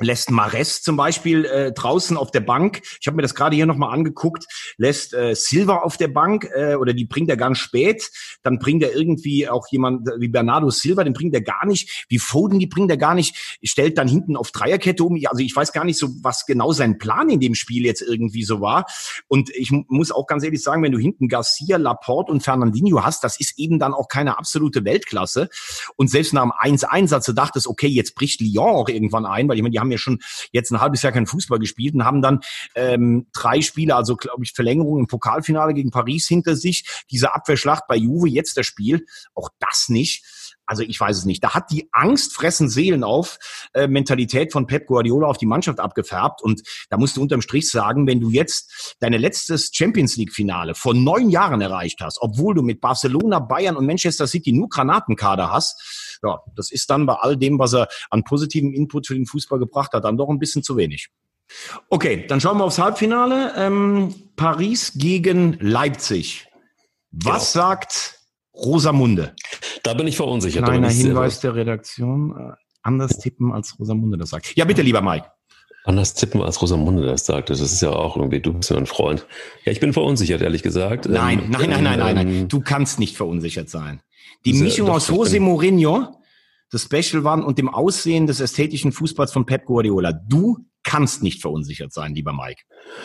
lässt Mares zum Beispiel äh, draußen auf der Bank. Ich habe mir das gerade hier nochmal angeguckt. Lässt äh, Silva auf der Bank äh, oder die bringt er ganz spät. Dann bringt er irgendwie auch jemand wie Bernardo Silva, den bringt er gar nicht. Wie Foden, die bringt er gar nicht. Stellt dann hinten auf Dreierkette um. Also ich weiß gar nicht so, was genau sein Plan in dem Spiel jetzt irgendwie so war. Und ich muss auch ganz ehrlich sagen, wenn du hinten Garcia, Laporte und Fernandinho hast, das ist eben dann auch keine absolute Weltklasse. Und selbst nach dem 1-1, als du dachtest, okay, jetzt bricht Lyon auch irgendwann ein, weil ich meine, die haben ja schon jetzt ein halbes Jahr keinen Fußball gespielt und haben dann ähm, drei Spiele, also glaube ich Verlängerung im Pokalfinale gegen Paris hinter sich. Diese Abwehrschlacht bei Juve, jetzt das Spiel, auch das nicht. Also ich weiß es nicht. Da hat die Angst fressen Seelen auf äh, Mentalität von Pep Guardiola auf die Mannschaft abgefärbt. Und da musst du unterm Strich sagen, wenn du jetzt deine letztes Champions League Finale vor neun Jahren erreicht hast, obwohl du mit Barcelona, Bayern und Manchester City nur Granatenkader hast, ja, das ist dann bei all dem, was er an positiven Input für den Fußball gebracht hat, dann doch ein bisschen zu wenig. Okay, dann schauen wir aufs Halbfinale. Ähm, Paris gegen Leipzig. Was ja. sagt Rosamunde? Da bin ich verunsichert. Kleiner Hinweis der Redaktion. Äh, anders tippen, als Rosamunde das sagt. Ja, bitte, lieber Mike. Anders tippen, als Rosamunde das sagt. Das ist ja auch irgendwie, du bist ja ein Freund. Ja, ich bin verunsichert, ehrlich gesagt. Nein, ähm, nein, nein, nein, nein, nein. Ähm, du kannst nicht verunsichert sein. Die Mischung aus Jose Mourinho, das Special One und dem Aussehen des ästhetischen Fußballs von Pep Guardiola. Du kannst nicht verunsichert sein, lieber Mike.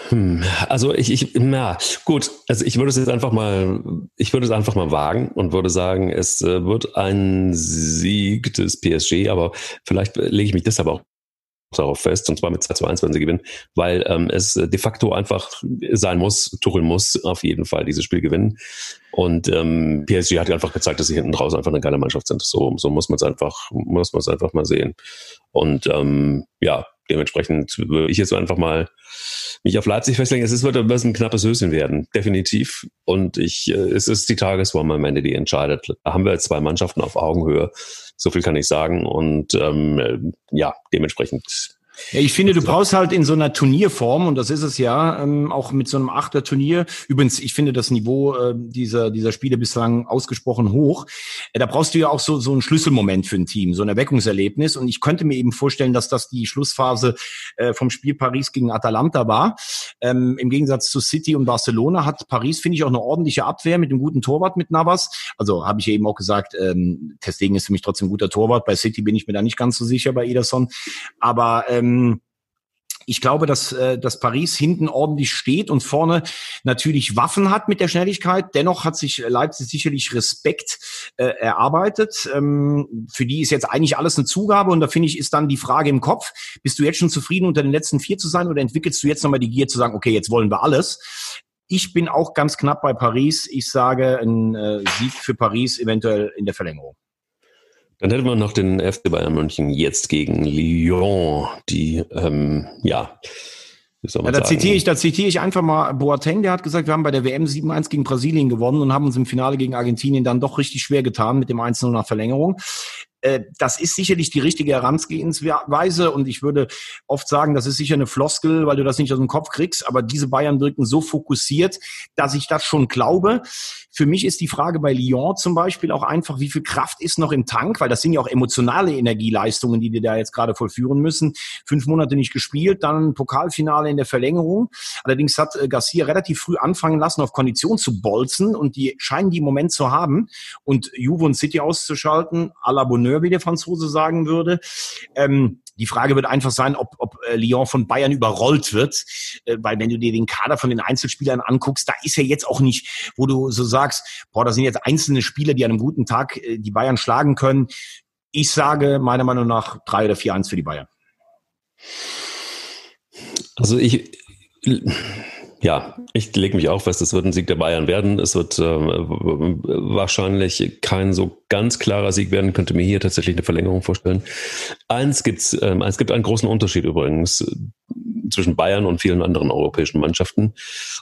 Hm, also ich, ich, na gut, also ich würde es jetzt einfach mal, ich würde es einfach mal wagen und würde sagen, es äh, wird ein Sieg des PSG, aber vielleicht lege ich mich deshalb auch darauf fest, und zwar mit 2 zu 1, wenn sie gewinnen, weil ähm, es de facto einfach sein muss, Tuchel muss auf jeden Fall dieses Spiel gewinnen. Und ähm, PSG hat einfach gezeigt, dass sie hinten draußen einfach eine geile Mannschaft sind. So, so muss man es einfach, muss man es einfach mal sehen. Und ähm, ja, dementsprechend würde ich jetzt einfach mal mich auf Leipzig festlegen. Es wird ein knappes Höschen werden, definitiv. Und ich, äh, es ist die Tagesform am Ende, die entscheidet. Da haben wir zwei Mannschaften auf Augenhöhe. So viel kann ich sagen. Und ähm, ja, dementsprechend ja, ich finde, du brauchst halt in so einer Turnierform, und das ist es ja, ähm, auch mit so einem Achterturnier. Übrigens, ich finde das Niveau äh, dieser, dieser Spiele bislang ausgesprochen hoch. Äh, da brauchst du ja auch so, so ein Schlüsselmoment für ein Team, so ein Erweckungserlebnis. Und ich könnte mir eben vorstellen, dass das die Schlussphase äh, vom Spiel Paris gegen Atalanta war. Ähm, Im Gegensatz zu City und Barcelona hat Paris, finde ich, auch eine ordentliche Abwehr mit einem guten Torwart mit Navas. Also habe ich ja eben auch gesagt, ähm, Testegen ist für mich trotzdem ein guter Torwart. Bei City bin ich mir da nicht ganz so sicher bei Ederson. Aber ähm, ähm, ich glaube, dass, äh, dass Paris hinten ordentlich steht und vorne natürlich Waffen hat mit der Schnelligkeit. Dennoch hat sich Leipzig sicherlich Respekt äh, erarbeitet. Ähm, für die ist jetzt eigentlich alles eine Zugabe und da finde ich, ist dann die Frage im Kopf, bist du jetzt schon zufrieden, unter den letzten vier zu sein oder entwickelst du jetzt nochmal die Gier zu sagen, okay, jetzt wollen wir alles? Ich bin auch ganz knapp bei Paris. Ich sage ein äh, Sieg für Paris eventuell in der Verlängerung. Dann hätten wir noch den FC Bayern München jetzt gegen Lyon, die, ähm, ja, ja, da zitiere ich, da zitiere ich einfach mal Boateng, der hat gesagt, wir haben bei der WM 7-1 gegen Brasilien gewonnen und haben uns im Finale gegen Argentinien dann doch richtig schwer getan mit dem 1-0 nach Verlängerung. Äh, das ist sicherlich die richtige Herangehensweise und ich würde oft sagen, das ist sicher eine Floskel, weil du das nicht aus dem Kopf kriegst, aber diese Bayern wirken so fokussiert, dass ich das schon glaube. Für mich ist die Frage bei Lyon zum Beispiel auch einfach, wie viel Kraft ist noch im Tank, weil das sind ja auch emotionale Energieleistungen, die die da jetzt gerade vollführen müssen. Fünf Monate nicht gespielt, dann Pokalfinale in der Verlängerung. Allerdings hat äh, Garcia relativ früh anfangen lassen, auf Kondition zu bolzen und die scheinen die im Moment zu haben und Juve und City auszuschalten, à la Bonheur Bonheur, wie der Franzose sagen würde. Ähm, die Frage wird einfach sein, ob, ob äh, Lyon von Bayern überrollt wird, äh, weil wenn du dir den Kader von den Einzelspielern anguckst, da ist ja jetzt auch nicht, wo du so sagst, boah, da sind jetzt einzelne Spieler, die an einem guten Tag äh, die Bayern schlagen können. Ich sage meiner Meinung nach drei oder vier eins für die Bayern. Also ich ja, ich lege mich auch fest, es wird ein Sieg der Bayern werden. Es wird äh, wahrscheinlich kein so ganz klarer Sieg werden. Könnte mir hier tatsächlich eine Verlängerung vorstellen. Eins gibt's, ähm, es gibt einen großen Unterschied übrigens äh, zwischen Bayern und vielen anderen europäischen Mannschaften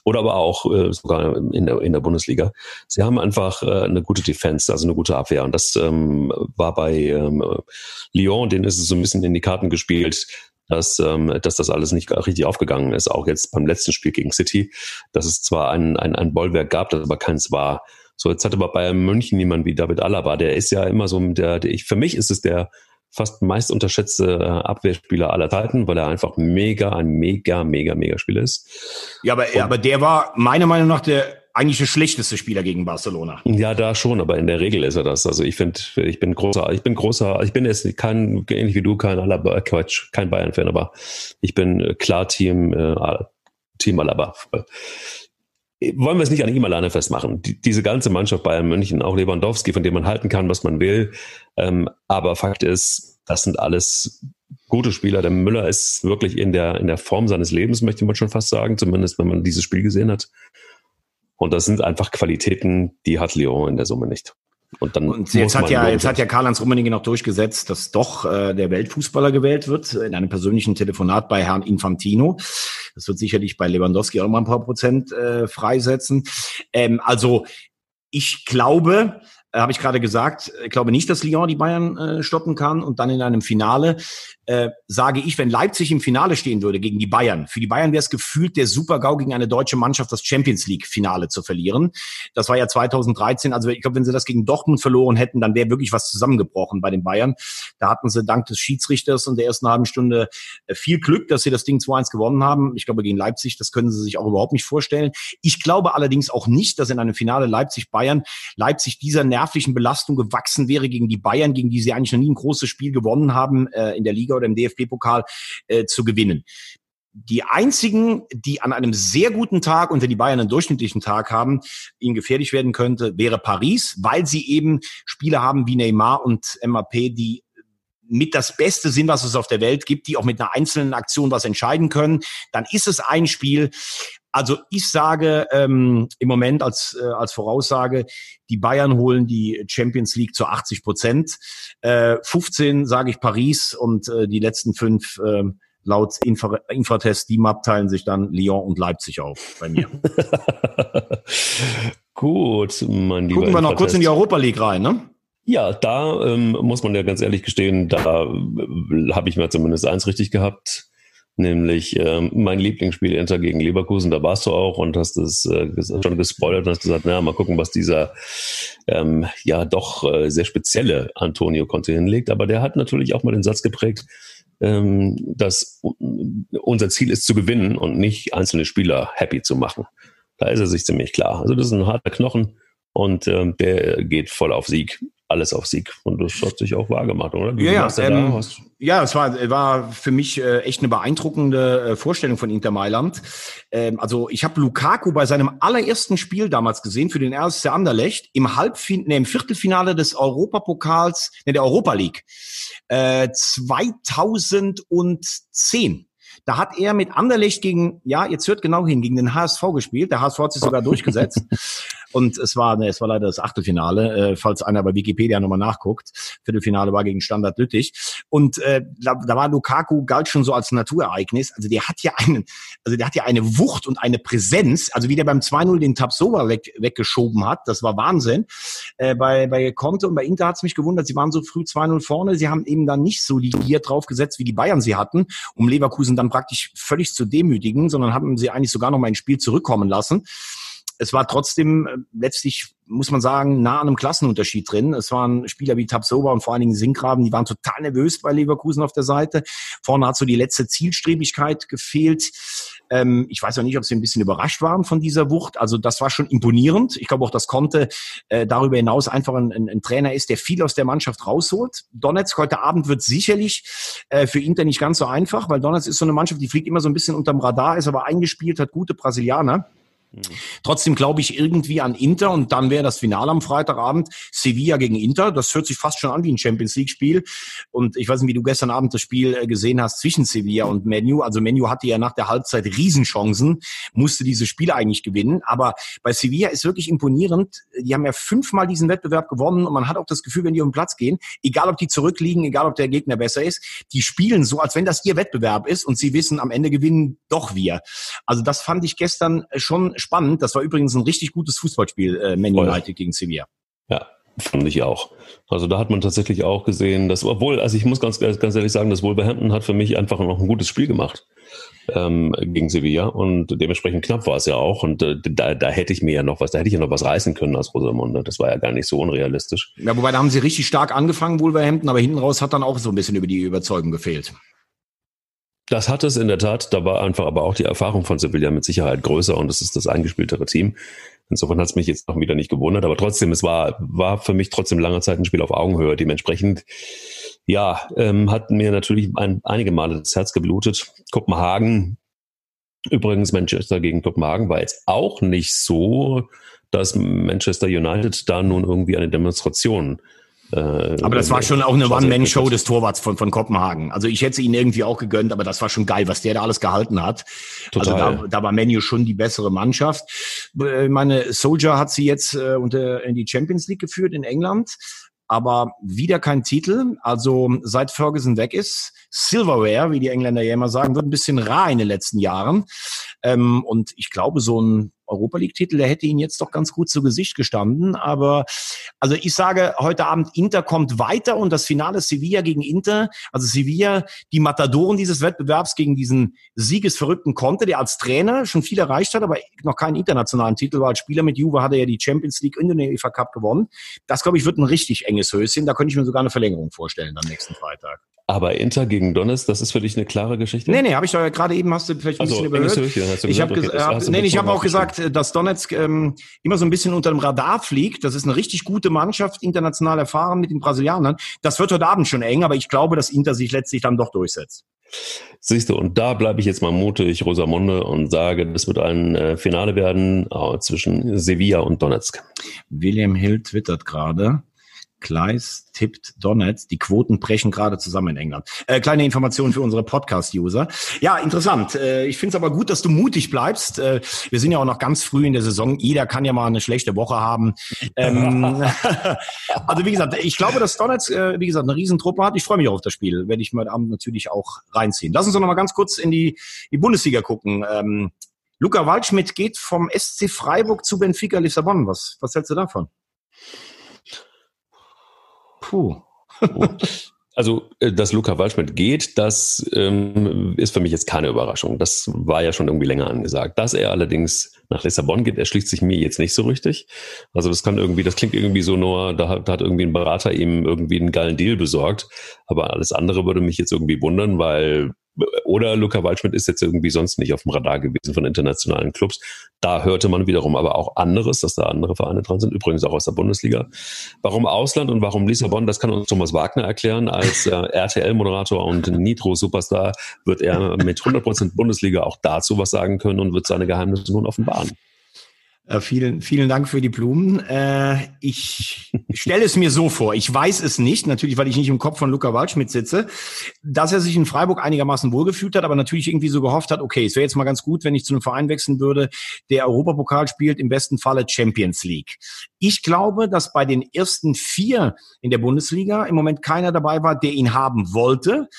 oder aber auch äh, sogar in der, in der Bundesliga. Sie haben einfach äh, eine gute Defense, also eine gute Abwehr. Und das ähm, war bei ähm, Lyon, denen ist es so ein bisschen in die Karten gespielt dass, ähm, dass das alles nicht richtig aufgegangen ist. Auch jetzt beim letzten Spiel gegen City, dass es zwar ein, ein, ein Bollwerk gab, das aber keins war. So, jetzt hat aber Bayern München niemand wie David Alaba. Der ist ja immer so, der, der ich, für mich ist es der fast meist unterschätzte äh, Abwehrspieler aller Zeiten, weil er einfach mega, ein mega, mega, mega Spieler ist. Ja, aber, Und, aber der war meiner Meinung nach der eigentlich der schlechteste Spieler gegen Barcelona. Ja, da schon, aber in der Regel ist er das. Also ich finde, ich bin großer, ich bin großer, ich bin jetzt kein, ähnlich wie du, kein Alaba, Quatsch, kein Bayern-Fan, aber ich bin äh, klar Team, äh, Team Alaba. Wollen wir es nicht an ihm alleine festmachen. Die, diese ganze Mannschaft Bayern München, auch Lewandowski, von dem man halten kann, was man will. Ähm, aber Fakt ist, das sind alles gute Spieler. Der Müller ist wirklich in der, in der Form seines Lebens, möchte man schon fast sagen, zumindest wenn man dieses Spiel gesehen hat. Und das sind einfach Qualitäten, die hat Lyon in der Summe nicht. Und, dann und jetzt hat ja jetzt hat ja Karl-Heinz Rummenigge noch durchgesetzt, dass doch äh, der Weltfußballer gewählt wird in einem persönlichen Telefonat bei Herrn Infantino. Das wird sicherlich bei Lewandowski auch mal ein paar Prozent äh, freisetzen. Ähm, also ich glaube, habe ich gerade gesagt, ich glaube nicht, dass Lyon die Bayern äh, stoppen kann und dann in einem Finale äh, sage ich, wenn Leipzig im Finale stehen würde gegen die Bayern, für die Bayern wäre es gefühlt der Super-GAU gegen eine deutsche Mannschaft das Champions League-Finale zu verlieren. Das war ja 2013. Also ich glaube, wenn sie das gegen Dortmund verloren hätten, dann wäre wirklich was zusammengebrochen bei den Bayern. Da hatten sie dank des Schiedsrichters und der ersten halben Stunde äh, viel Glück, dass sie das Ding 2-1 gewonnen haben. Ich glaube, gegen Leipzig, das können sie sich auch überhaupt nicht vorstellen. Ich glaube allerdings auch nicht, dass in einem Finale Leipzig-Bayern Leipzig dieser nervlichen Belastung gewachsen wäre gegen die Bayern, gegen die sie eigentlich noch nie ein großes Spiel gewonnen haben äh, in der Liga oder im DFB-Pokal äh, zu gewinnen. Die einzigen, die an einem sehr guten Tag, wenn die Bayern einen durchschnittlichen Tag haben, ihnen gefährlich werden könnte, wäre Paris, weil sie eben Spieler haben wie Neymar und MAP, die mit das Beste sind, was es auf der Welt gibt, die auch mit einer einzelnen Aktion was entscheiden können, dann ist es ein Spiel. Also ich sage ähm, im Moment als, äh, als Voraussage, die Bayern holen die Champions League zu 80 Prozent. Äh, 15 sage ich Paris und äh, die letzten fünf äh, laut Infra Infratest DIMAP teilen sich dann Lyon und Leipzig auf bei mir. (laughs) Gut, mein lieber Gucken wir noch kurz in die Europa League rein, ne? Ja, da ähm, muss man ja ganz ehrlich gestehen, da äh, habe ich mir zumindest eins richtig gehabt nämlich ähm, mein Lieblingsspiel Inter gegen Leverkusen. Da warst du auch und hast es äh, schon gespoilert und hast gesagt, na, mal gucken, was dieser ähm, ja doch äh, sehr spezielle Antonio Conte hinlegt. Aber der hat natürlich auch mal den Satz geprägt, ähm, dass unser Ziel ist zu gewinnen und nicht einzelne Spieler happy zu machen. Da ist er sich ziemlich klar. Also das ist ein harter Knochen und ähm, der geht voll auf Sieg alles auf Sieg. Und das hat sich auch wahrgemacht, oder? Wie ja, ähm, ja, es war, war für mich äh, echt eine beeindruckende äh, Vorstellung von Inter Mailand. Ähm, also ich habe Lukaku bei seinem allerersten Spiel damals gesehen für den RSC Anderlecht im Halbfin nee, im Viertelfinale des Europapokals, nee, der Europa League äh, 2010. Da hat er mit Anderlecht gegen, ja, jetzt hört genau hin, gegen den HSV gespielt. Der HSV hat sich sogar (laughs) durchgesetzt. Und es war, ne, es war leider das Achtelfinale, äh, falls einer bei Wikipedia nochmal nachguckt. Viertelfinale war gegen Standard Lüttich. Und äh, da, da war Lukaku galt schon so als Naturereignis. Also der hat ja einen, also der hat ja eine Wucht und eine Präsenz. Also wie der beim 2-0 den Tabsoba weg, weggeschoben hat, das war Wahnsinn. Äh, bei, bei Conte und bei Inter hat es mich gewundert, sie waren so früh 2-0 vorne. Sie haben eben dann nicht so ligiert draufgesetzt, wie die Bayern sie hatten, um Leverkusen dann praktisch völlig zu demütigen, sondern haben sie eigentlich sogar noch mal ein Spiel zurückkommen lassen. Es war trotzdem äh, letztlich, muss man sagen, nah an einem Klassenunterschied drin. Es waren Spieler wie Tabsoba und vor allen Dingen Sinkgraben, die waren total nervös bei Leverkusen auf der Seite. Vorne hat so die letzte Zielstrebigkeit gefehlt. Ähm, ich weiß auch nicht, ob sie ein bisschen überrascht waren von dieser Wucht. Also das war schon imponierend. Ich glaube auch, dass Conte äh, darüber hinaus einfach ein, ein, ein, Trainer ist, der viel aus der Mannschaft rausholt. Donetsk heute Abend wird sicherlich äh, für Inter nicht ganz so einfach, weil Donetsk ist so eine Mannschaft, die fliegt immer so ein bisschen unterm Radar, ist aber eingespielt, hat gute Brasilianer. Trotzdem glaube ich irgendwie an Inter und dann wäre das Finale am Freitagabend Sevilla gegen Inter. Das hört sich fast schon an wie ein Champions League Spiel. Und ich weiß nicht, wie du gestern Abend das Spiel äh, gesehen hast zwischen Sevilla und Menu. Also Menu hatte ja nach der Halbzeit Riesenchancen, musste diese Spiele eigentlich gewinnen. Aber bei Sevilla ist wirklich imponierend. Die haben ja fünfmal diesen Wettbewerb gewonnen und man hat auch das Gefühl, wenn die auf den Platz gehen, egal ob die zurückliegen, egal ob der Gegner besser ist, die spielen so, als wenn das ihr Wettbewerb ist und sie wissen, am Ende gewinnen doch wir. Also das fand ich gestern schon spannend. Das war übrigens ein richtig gutes Fußballspiel, äh, Man United gegen Sevilla. Ja, fand ich auch. Also da hat man tatsächlich auch gesehen, dass, obwohl, also ich muss ganz, ganz ehrlich sagen, das Wolverhampton hat für mich einfach noch ein gutes Spiel gemacht ähm, gegen Sevilla und dementsprechend knapp war es ja auch und äh, da, da hätte ich mir ja noch was, da hätte ich ja noch was reißen können aus Rosamunde. Das war ja gar nicht so unrealistisch. Ja, wobei da haben sie richtig stark angefangen, Wolverhampton, aber hinten raus hat dann auch so ein bisschen über die Überzeugung gefehlt. Das hat es in der Tat. Da war einfach aber auch die Erfahrung von Sevilla mit Sicherheit größer und es ist das eingespieltere Team. Insofern hat es mich jetzt noch wieder nicht gewundert, aber trotzdem, es war, war für mich trotzdem lange Zeit ein Spiel auf Augenhöhe. Dementsprechend, ja, ähm, hat mir natürlich ein, einige Male das Herz geblutet. Kopenhagen, übrigens Manchester gegen Kopenhagen, war jetzt auch nicht so, dass Manchester United da nun irgendwie eine Demonstration aber das war schon auch eine One-Man-Show des Torwarts von, von Kopenhagen. Also ich hätte ihn irgendwie auch gegönnt, aber das war schon geil, was der da alles gehalten hat. Also Total. Also da, da war Menu schon die bessere Mannschaft. Äh, meine Soldier hat sie jetzt äh, unter, in die Champions League geführt in England aber wieder kein Titel. Also seit Ferguson weg ist, Silverware, wie die Engländer ja immer sagen, wird ein bisschen rar in den letzten Jahren. Ähm, und ich glaube, so ein Europa League-Titel, der hätte ihn jetzt doch ganz gut zu Gesicht gestanden. Aber also ich sage heute Abend, Inter kommt weiter und das Finale Sevilla gegen Inter. Also Sevilla, die Matadoren dieses Wettbewerbs gegen diesen siegesverrückten Conte, der als Trainer schon viel erreicht hat, aber noch keinen internationalen Titel war. Als Spieler mit Juve hat er ja die Champions League und den UEFA Cup gewonnen. Das, glaube ich, wird ein richtig enges Höschen. Da könnte ich mir sogar eine Verlängerung vorstellen am nächsten Freitag. Aber Inter gegen Donetsk, das ist für dich eine klare Geschichte? Nee, nee, habe ich doch ja gerade eben, hast du vielleicht ein also, bisschen überhört. ich habe okay, hab, nee, ich hab auch gesagt, dass Donetsk ähm, immer so ein bisschen unter dem Radar fliegt. Das ist eine richtig gute Mannschaft, international erfahren mit den Brasilianern. Das wird heute Abend schon eng, aber ich glaube, dass Inter sich letztlich dann doch durchsetzt. Siehst du, und da bleibe ich jetzt mal mutig, Rosamunde, und sage, das wird ein äh, Finale werden äh, zwischen Sevilla und Donetsk. William Hill twittert gerade. Kleis tippt Donetsk. Die Quoten brechen gerade zusammen in England. Äh, kleine Information für unsere Podcast-User. Ja, interessant. Äh, ich finde es aber gut, dass du mutig bleibst. Äh, wir sind ja auch noch ganz früh in der Saison. Jeder kann ja mal eine schlechte Woche haben. Ähm, (laughs) also wie gesagt, ich glaube, dass Donetsk, äh, wie gesagt, eine Riesentruppe hat. Ich freue mich auch auf das Spiel. Werde ich mir heute Abend natürlich auch reinziehen. Lass uns doch noch mal ganz kurz in die, die Bundesliga gucken. Ähm, Luca Waldschmidt geht vom SC Freiburg zu Benfica Lissabon. Was, was hältst du davon? Puh. Also, äh, dass Luca Waldschmidt geht, das ähm, ist für mich jetzt keine Überraschung. Das war ja schon irgendwie länger angesagt. Dass er allerdings nach Lissabon geht, erschließt sich mir jetzt nicht so richtig. Also das kann irgendwie, das klingt irgendwie so nur, da da hat irgendwie ein Berater ihm irgendwie einen geilen Deal besorgt. Aber alles andere würde mich jetzt irgendwie wundern, weil oder Luca Waldschmidt ist jetzt irgendwie sonst nicht auf dem Radar gewesen von internationalen Clubs. Da hörte man wiederum aber auch anderes, dass da andere Vereine dran sind, übrigens auch aus der Bundesliga. Warum Ausland und warum Lissabon, das kann uns Thomas Wagner erklären. Als äh, RTL-Moderator und Nitro-Superstar wird er mit 100% Bundesliga auch dazu was sagen können und wird seine Geheimnisse nun offenbaren. Äh, vielen, vielen Dank für die Blumen. Äh, ich stelle es mir so vor, ich weiß es nicht, natürlich, weil ich nicht im Kopf von Luca Waldschmidt sitze, dass er sich in Freiburg einigermaßen wohlgefühlt hat, aber natürlich irgendwie so gehofft hat, okay, es wäre jetzt mal ganz gut, wenn ich zu einem Verein wechseln würde, der Europapokal spielt, im besten Falle Champions League. Ich glaube, dass bei den ersten vier in der Bundesliga im Moment keiner dabei war, der ihn haben wollte.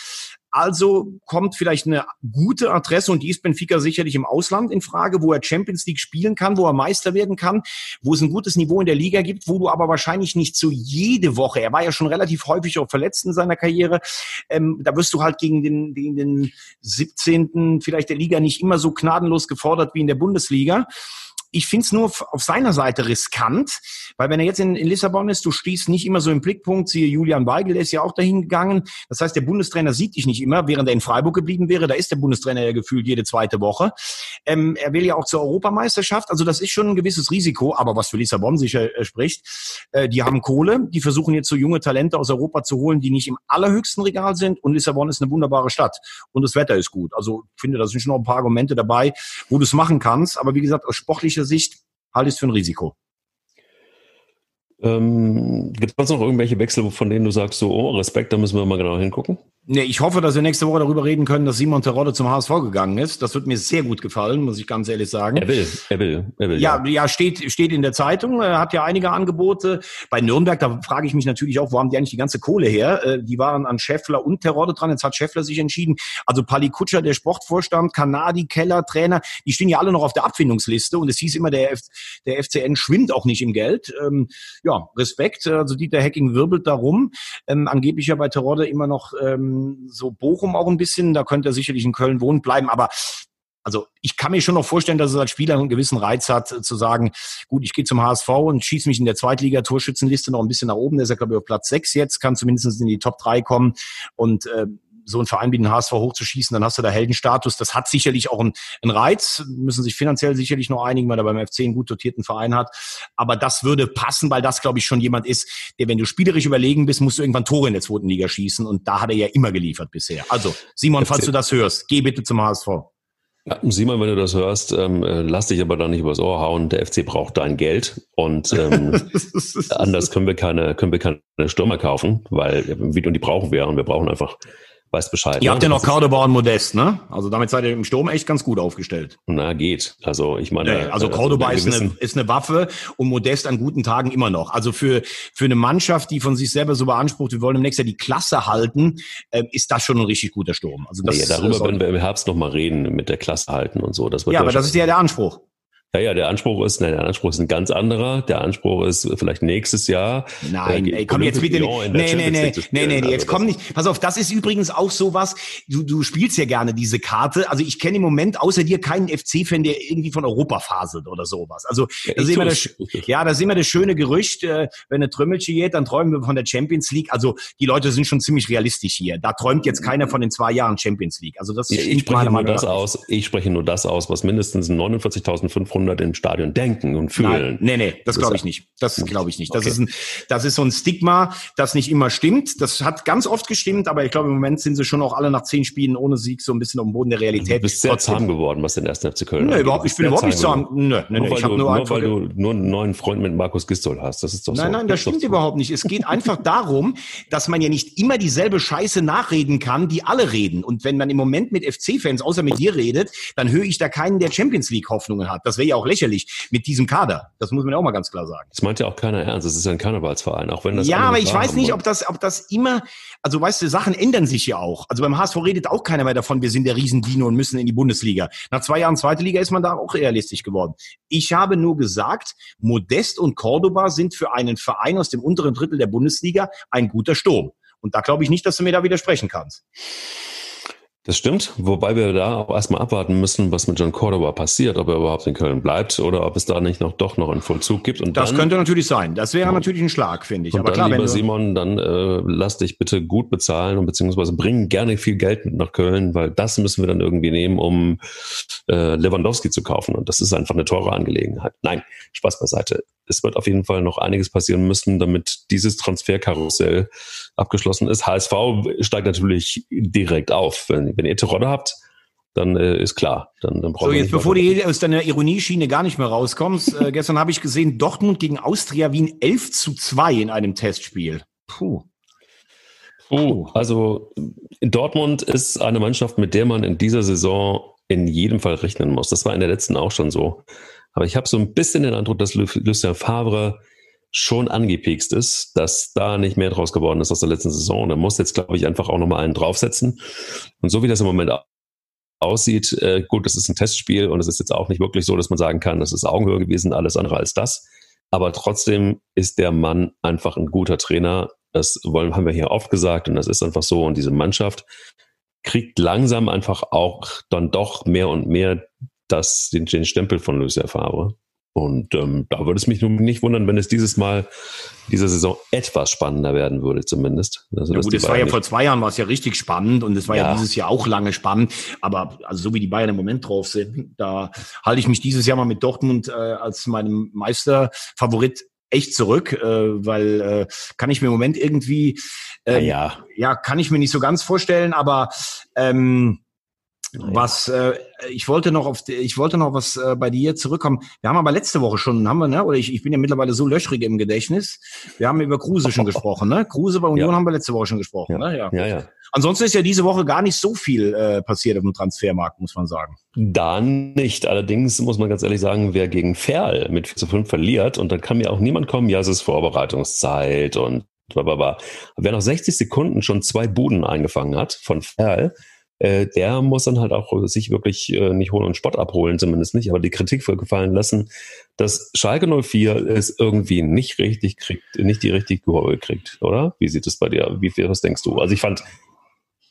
Also kommt vielleicht eine gute Adresse und die ist Benfica sicherlich im Ausland in Frage, wo er Champions League spielen kann, wo er Meister werden kann, wo es ein gutes Niveau in der Liga gibt, wo du aber wahrscheinlich nicht so jede Woche, er war ja schon relativ häufig auch verletzt in seiner Karriere, ähm, da wirst du halt gegen den, gegen den 17. vielleicht der Liga nicht immer so gnadenlos gefordert wie in der Bundesliga. Ich finde es nur auf seiner Seite riskant, weil wenn er jetzt in, in, Lissabon ist, du stehst nicht immer so im Blickpunkt. Siehe Julian Weigel, der ist ja auch dahin gegangen. Das heißt, der Bundestrainer sieht dich nicht immer, während er in Freiburg geblieben wäre. Da ist der Bundestrainer ja gefühlt jede zweite Woche. Ähm, er will ja auch zur Europameisterschaft. Also das ist schon ein gewisses Risiko. Aber was für Lissabon sicher äh, spricht, äh, die haben Kohle. Die versuchen jetzt so junge Talente aus Europa zu holen, die nicht im allerhöchsten Regal sind. Und Lissabon ist eine wunderbare Stadt. Und das Wetter ist gut. Also ich finde, da sind schon noch ein paar Argumente dabei, wo du es machen kannst. Aber wie gesagt, aus sportlicher Sicht halte ich es für ein Risiko. Ähm, Gibt es noch irgendwelche Wechsel, von denen du sagst, so, oh, Respekt, da müssen wir mal genau hingucken? Nee, ich hoffe, dass wir nächste Woche darüber reden können, dass Simon Terodde zum HSV gegangen ist. Das wird mir sehr gut gefallen, muss ich ganz ehrlich sagen. Er will, er will, er will. Ja, ja, ja steht, steht in der Zeitung. Er hat ja einige Angebote. Bei Nürnberg, da frage ich mich natürlich auch, wo haben die eigentlich die ganze Kohle her? Äh, die waren an Scheffler und Terodde dran. Jetzt hat Scheffler sich entschieden. Also Pali Kutscher, der Sportvorstand, Kanadi, Keller, Trainer, die stehen ja alle noch auf der Abfindungsliste. Und es hieß immer, der, F der FCN schwimmt auch nicht im Geld. Ähm, ja, Respekt. Also Dieter Hecking wirbelt darum. Ähm, angeblich ja bei Terodde immer noch ähm, so Bo Bochum auch ein bisschen. Da könnte er sicherlich in Köln wohnen bleiben. Aber also ich kann mir schon noch vorstellen, dass es als Spieler einen gewissen Reiz hat, zu sagen, gut, ich gehe zum HSV und schieße mich in der Zweitliga-Torschützenliste noch ein bisschen nach oben. Der ist ja, glaube ich, auf Platz sechs jetzt, kann zumindest in die Top drei kommen. Und äh, so einen Verein wie den HSV hochzuschießen, dann hast du da Heldenstatus. Das hat sicherlich auch einen, einen Reiz, müssen sich finanziell sicherlich noch einigen, weil er beim FC einen gut dotierten Verein hat. Aber das würde passen, weil das, glaube ich, schon jemand ist, der, wenn du spielerisch überlegen bist, musst du irgendwann Tore in der zweiten Liga schießen. Und da hat er ja immer geliefert bisher. Also, Simon, falls du das hörst, geh bitte zum HSV. Ja, Simon, wenn du das hörst, ähm, äh, lass dich aber da nicht übers Ohr hauen. Der FC braucht dein Geld und ähm, (laughs) anders können wir keine, können wir keine Stürmer kaufen, weil und die brauchen wir und wir brauchen einfach weiß Bescheid. Ihr ne? habt ja noch Cordoba und Modest, ne? Also damit seid ihr im Sturm echt ganz gut aufgestellt. Na, geht. Also ich meine. Nee, also äh, Cordoba ist eine, ist eine Waffe und Modest an guten Tagen immer noch. Also für, für eine Mannschaft, die von sich selber so beansprucht, wir wollen im nächsten Jahr die Klasse halten, äh, ist das schon ein richtig guter Sturm. Also das, nee, darüber werden wir im Herbst nochmal reden, mit der Klasse halten und so. Das wird ja, aber das ist ja der Anspruch. Ja, ja, der Anspruch ist, nein, der Anspruch ist ein ganz anderer. Der Anspruch ist vielleicht nächstes Jahr. Nein, äh, ey, komm jetzt bitte nicht. Nee, nee, nee, nee, nee, nee, jetzt komm nicht. Pass auf, das ist übrigens auch sowas. Du, du spielst ja gerne diese Karte. Also ich kenne im Moment außer dir keinen FC-Fan, der irgendwie von Europa faselt oder sowas. Also ja, da sehen wir das, ja, da sehen wir das schöne Gerücht, äh, wenn eine Trümmelche geht, dann träumen wir von der Champions League. Also die Leute sind schon ziemlich realistisch hier. Da träumt jetzt keiner von den zwei Jahren Champions League. Also das ja, ich spreche nur das aus. Ich spreche nur das aus, was mindestens 49.500 im Stadion denken und fühlen. Nein, nee, nee, das glaube ich nicht. Das glaube ich nicht. Das okay. ist ein, das ist so ein Stigma, das nicht immer stimmt. Das hat ganz oft gestimmt, aber ich glaube, im Moment sind sie schon auch alle nach zehn Spielen ohne Sieg so ein bisschen auf dem Boden der Realität. Du bist sehr Trotzdem. zahm geworden, was den ersten FC Köln Nee, überhaupt, ich bin überhaupt nicht zahm. Nö, nee, nee, ich habe nur, nur weil du nur einen neuen Freund mit Markus Gistol hast. Das ist doch Nein, so. nein, das stimmt so. überhaupt nicht. Es geht einfach darum, dass man ja nicht immer dieselbe Scheiße nachreden kann, die alle reden. Und wenn man im Moment mit FC-Fans, außer mit dir redet, dann höre ich da keinen, der Champions League Hoffnungen hat. Das wäre ja auch lächerlich mit diesem Kader. Das muss man ja auch mal ganz klar sagen. Das meint ja auch keiner ernst. Das ist ja ein Karnevalsverein, auch wenn das. Ja, aber ich weiß nicht, ob das, ob das immer, also weißt du, Sachen ändern sich ja auch. Also beim HSV redet auch keiner mehr davon, wir sind der Riesendino und müssen in die Bundesliga. Nach zwei Jahren zweite Liga ist man da auch realistisch geworden. Ich habe nur gesagt, Modest und Cordoba sind für einen Verein aus dem unteren Drittel der Bundesliga ein guter Sturm. Und da glaube ich nicht, dass du mir da widersprechen kannst. Das stimmt, wobei wir da auch erstmal abwarten müssen, was mit John Cordoba passiert, ob er überhaupt in Köln bleibt oder ob es da nicht noch doch noch einen Vollzug gibt. Und das dann, könnte natürlich sein. Das wäre natürlich ein Schlag, finde ich. Und Aber dann, klar, lieber Simon, dann äh, lass dich bitte gut bezahlen und beziehungsweise bring gerne viel Geld mit nach Köln, weil das müssen wir dann irgendwie nehmen, um äh, Lewandowski zu kaufen. Und das ist einfach eine teure Angelegenheit. Nein, Spaß beiseite. Es wird auf jeden Fall noch einiges passieren müssen, damit dieses Transferkarussell abgeschlossen ist. HSV steigt natürlich direkt auf. Wenn, wenn ihr Terodde habt, dann äh, ist klar. Dann, dann so, jetzt bevor du aus deiner Ironieschiene gar nicht mehr rauskommst, äh, gestern habe ich gesehen, Dortmund gegen Austria Wien 11 zu 2 in einem Testspiel. Puh. Puh. Also Dortmund ist eine Mannschaft, mit der man in dieser Saison in jedem Fall rechnen muss. Das war in der letzten auch schon so. Aber ich habe so ein bisschen den Eindruck, dass Lucien Favre schon angepikst ist, dass da nicht mehr draus geworden ist aus der letzten Saison. Er muss jetzt, glaube ich, einfach auch nochmal einen draufsetzen. Und so wie das im Moment aussieht, äh, gut, das ist ein Testspiel und es ist jetzt auch nicht wirklich so, dass man sagen kann, das ist Augenhöhe gewesen, alles andere als das. Aber trotzdem ist der Mann einfach ein guter Trainer. Das wollen, haben wir hier oft gesagt und das ist einfach so. Und diese Mannschaft kriegt langsam einfach auch dann doch mehr und mehr das, den, den Stempel von Lucia Favre. Und ähm, da würde es mich nun nicht wundern, wenn es dieses Mal, diese Saison etwas spannender werden würde, zumindest. Also, ja gut, es war ja vor zwei Jahren war es ja richtig spannend und es war ja. ja. dieses Jahr auch lange spannend. Aber also so wie die Bayern im Moment drauf sind, da halte ich mich dieses Jahr mal mit Dortmund äh, als meinem Meisterfavorit echt zurück, äh, weil äh, kann ich mir im Moment irgendwie äh, ja. ja kann ich mir nicht so ganz vorstellen, aber ähm, was äh, ich wollte noch auf ich wollte noch was äh, bei dir zurückkommen. Wir haben aber letzte Woche schon haben wir ne oder ich, ich bin ja mittlerweile so löchrig im Gedächtnis. Wir haben über Kruse schon gesprochen, ne? Kruse bei (laughs) Union ja. haben wir letzte Woche schon gesprochen, ja. ne? Ja. ja, ja. Ansonsten ist ja diese Woche gar nicht so viel äh, passiert auf dem Transfermarkt, muss man sagen. Da nicht. Allerdings muss man ganz ehrlich sagen, wer gegen Ferl mit 4 zu 5 verliert und dann kann mir auch niemand kommen, ja, es ist Vorbereitungszeit und blablabla. Wer nach 60 Sekunden schon zwei Buden eingefangen hat von Ferl, äh, der muss dann halt auch sich wirklich äh, nicht holen und Spott abholen, zumindest nicht, aber die Kritik gefallen lassen, dass Schalke 04 es irgendwie nicht richtig kriegt, nicht die richtige Kurve kriegt, oder? Wie sieht es bei dir? Wie viel, was denkst du? Also ich fand,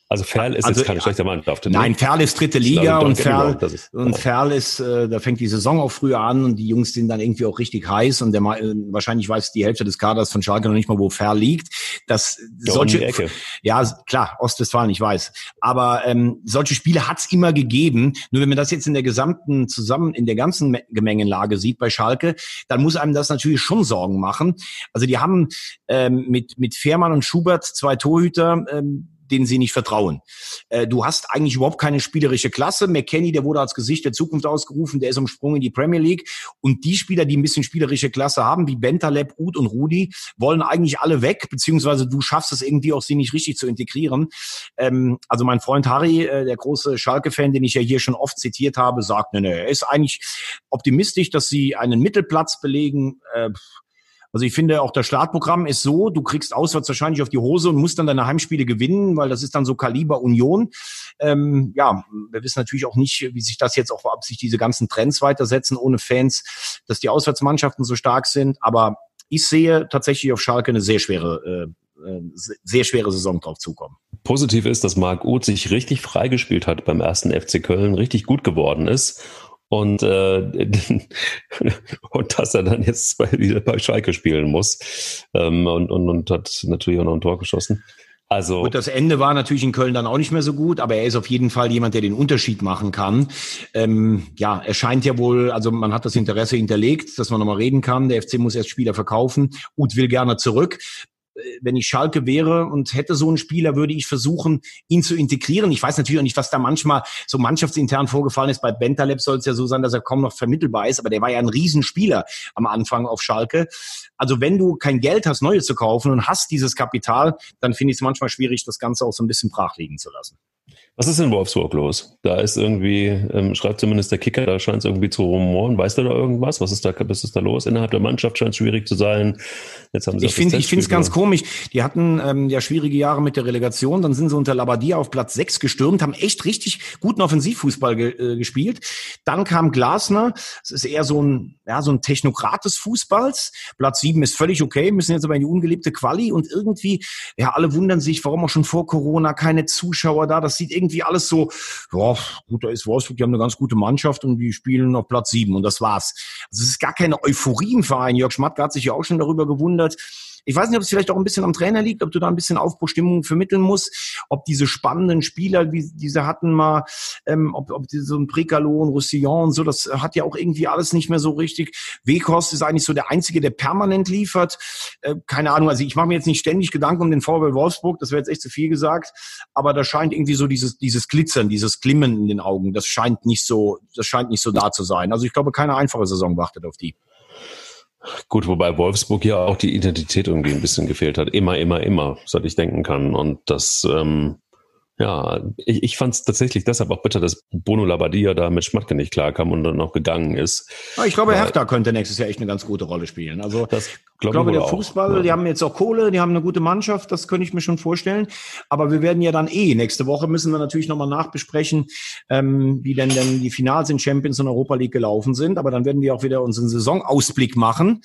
also Ferl ist also, jetzt keine schlechte Mannschaft. Nein, ne? Ferl ist dritte Liga und Ferl, ist, und. Ferl ist, äh, da fängt die Saison auch früher an und die Jungs sind dann irgendwie auch richtig heiß und der äh, wahrscheinlich weiß die Hälfte des Kaders von Schalke noch nicht mal, wo Ferl liegt. Das ja, solche, ja klar, Ostwestfalen, ich weiß. Aber ähm, solche Spiele hat's immer gegeben. Nur wenn man das jetzt in der gesamten zusammen in der ganzen Gemengenlage sieht bei Schalke, dann muss einem das natürlich schon Sorgen machen. Also die haben ähm, mit mit Fährmann und Schubert zwei Torhüter. Ähm, denen sie nicht vertrauen. Äh, du hast eigentlich überhaupt keine spielerische Klasse. McKenny, der wurde als Gesicht der Zukunft ausgerufen, der ist umsprungen in die Premier League. Und die Spieler, die ein bisschen spielerische Klasse haben, wie Bentaleb, Uth und Rudi, wollen eigentlich alle weg, beziehungsweise du schaffst es irgendwie auch, sie nicht richtig zu integrieren. Ähm, also mein Freund Harry, äh, der große Schalke-Fan, den ich ja hier schon oft zitiert habe, sagt, ne, ne, er ist eigentlich optimistisch, dass sie einen Mittelplatz belegen. Äh, also ich finde auch das Startprogramm ist so, du kriegst auswärts wahrscheinlich auf die Hose und musst dann deine Heimspiele gewinnen, weil das ist dann so Kaliber Union. Ähm, ja, wir wissen natürlich auch nicht, wie sich das jetzt auch, ob sich diese ganzen Trends weitersetzen ohne Fans, dass die Auswärtsmannschaften so stark sind. Aber ich sehe tatsächlich auf Schalke eine sehr schwere äh, äh sehr schwere Saison drauf zukommen. Positiv ist, dass Marc Uth sich richtig freigespielt hat beim ersten FC Köln, richtig gut geworden ist und, äh, (laughs) und dass er dann jetzt bei, wieder bei Schalke spielen muss ähm, und, und, und hat natürlich auch noch ein Tor geschossen. Also und das Ende war natürlich in Köln dann auch nicht mehr so gut, aber er ist auf jeden Fall jemand, der den Unterschied machen kann. Ähm, ja, er scheint ja wohl, also man hat das Interesse hinterlegt, dass man nochmal reden kann. Der FC muss erst Spieler verkaufen. Uth will gerne zurück wenn ich Schalke wäre und hätte so einen Spieler, würde ich versuchen, ihn zu integrieren. Ich weiß natürlich auch nicht, was da manchmal so mannschaftsintern vorgefallen ist. Bei Bentaleb soll es ja so sein, dass er kaum noch vermittelbar ist, aber der war ja ein Riesenspieler am Anfang auf Schalke. Also wenn du kein Geld hast, neue zu kaufen und hast dieses Kapital, dann finde ich es manchmal schwierig, das Ganze auch so ein bisschen brach liegen zu lassen. Was ist in Wolfsburg los? Da ist irgendwie, ähm, schreibt zumindest der Kicker, da scheint es irgendwie zu rumoren. Weißt du da irgendwas? Was ist da, was ist da los? Innerhalb der Mannschaft scheint es schwierig zu sein. Jetzt haben sie ich finde es ganz komisch. Die hatten ähm, ja schwierige Jahre mit der Relegation. Dann sind sie unter Labadia auf Platz 6 gestürmt, haben echt richtig guten Offensivfußball ge äh, gespielt. Dann kam Glasner. Es ist eher so ein, ja, so ein Technokrat des Fußballs. Platz 7 ist völlig okay, müssen jetzt aber in die ungeliebte Quali und irgendwie, ja, alle wundern sich, warum auch schon vor Corona keine Zuschauer da. Das sieht irgendwie irgendwie alles so, ja, gut, da ist Wolfsburg, die haben eine ganz gute Mannschaft und die spielen auf Platz sieben und das war's. Also es ist gar keine Euphorie im Verein. Jörg Schmatke hat sich ja auch schon darüber gewundert, ich weiß nicht, ob es vielleicht auch ein bisschen am Trainer liegt, ob du da ein bisschen Aufbruchstimmung vermitteln musst, ob diese spannenden Spieler, wie diese hatten mal, ähm, ob, ob so ein Precalo und Roussillon und so, das hat ja auch irgendwie alles nicht mehr so richtig. Weghorst ist eigentlich so der Einzige, der permanent liefert. Äh, keine Ahnung, also ich mache mir jetzt nicht ständig Gedanken um den VW Wolfsburg, das wäre jetzt echt zu viel gesagt, aber da scheint irgendwie so dieses, dieses Glitzern, dieses Glimmen in den Augen, das scheint nicht so, das scheint nicht so da zu sein. Also ich glaube, keine einfache Saison wartet auf die. Gut, wobei Wolfsburg ja auch die Identität irgendwie ein bisschen gefehlt hat. Immer, immer, immer, seit ich denken kann. Und das, ähm, ja, ich, ich fand es tatsächlich deshalb auch bitter, dass Bono Labadia da mit Schmatke nicht klarkam und dann auch gegangen ist. Ich glaube, Weil, Hertha könnte nächstes Jahr echt eine ganz gute Rolle spielen. Also das glaub ich glaube, der Fußball, auch, die haben jetzt auch Kohle, die haben eine gute Mannschaft, das könnte ich mir schon vorstellen. Aber wir werden ja dann eh, nächste Woche müssen wir natürlich nochmal nachbesprechen, ähm, wie denn denn die Finals in Champions und Europa League gelaufen sind. Aber dann werden wir auch wieder unseren Saisonausblick machen,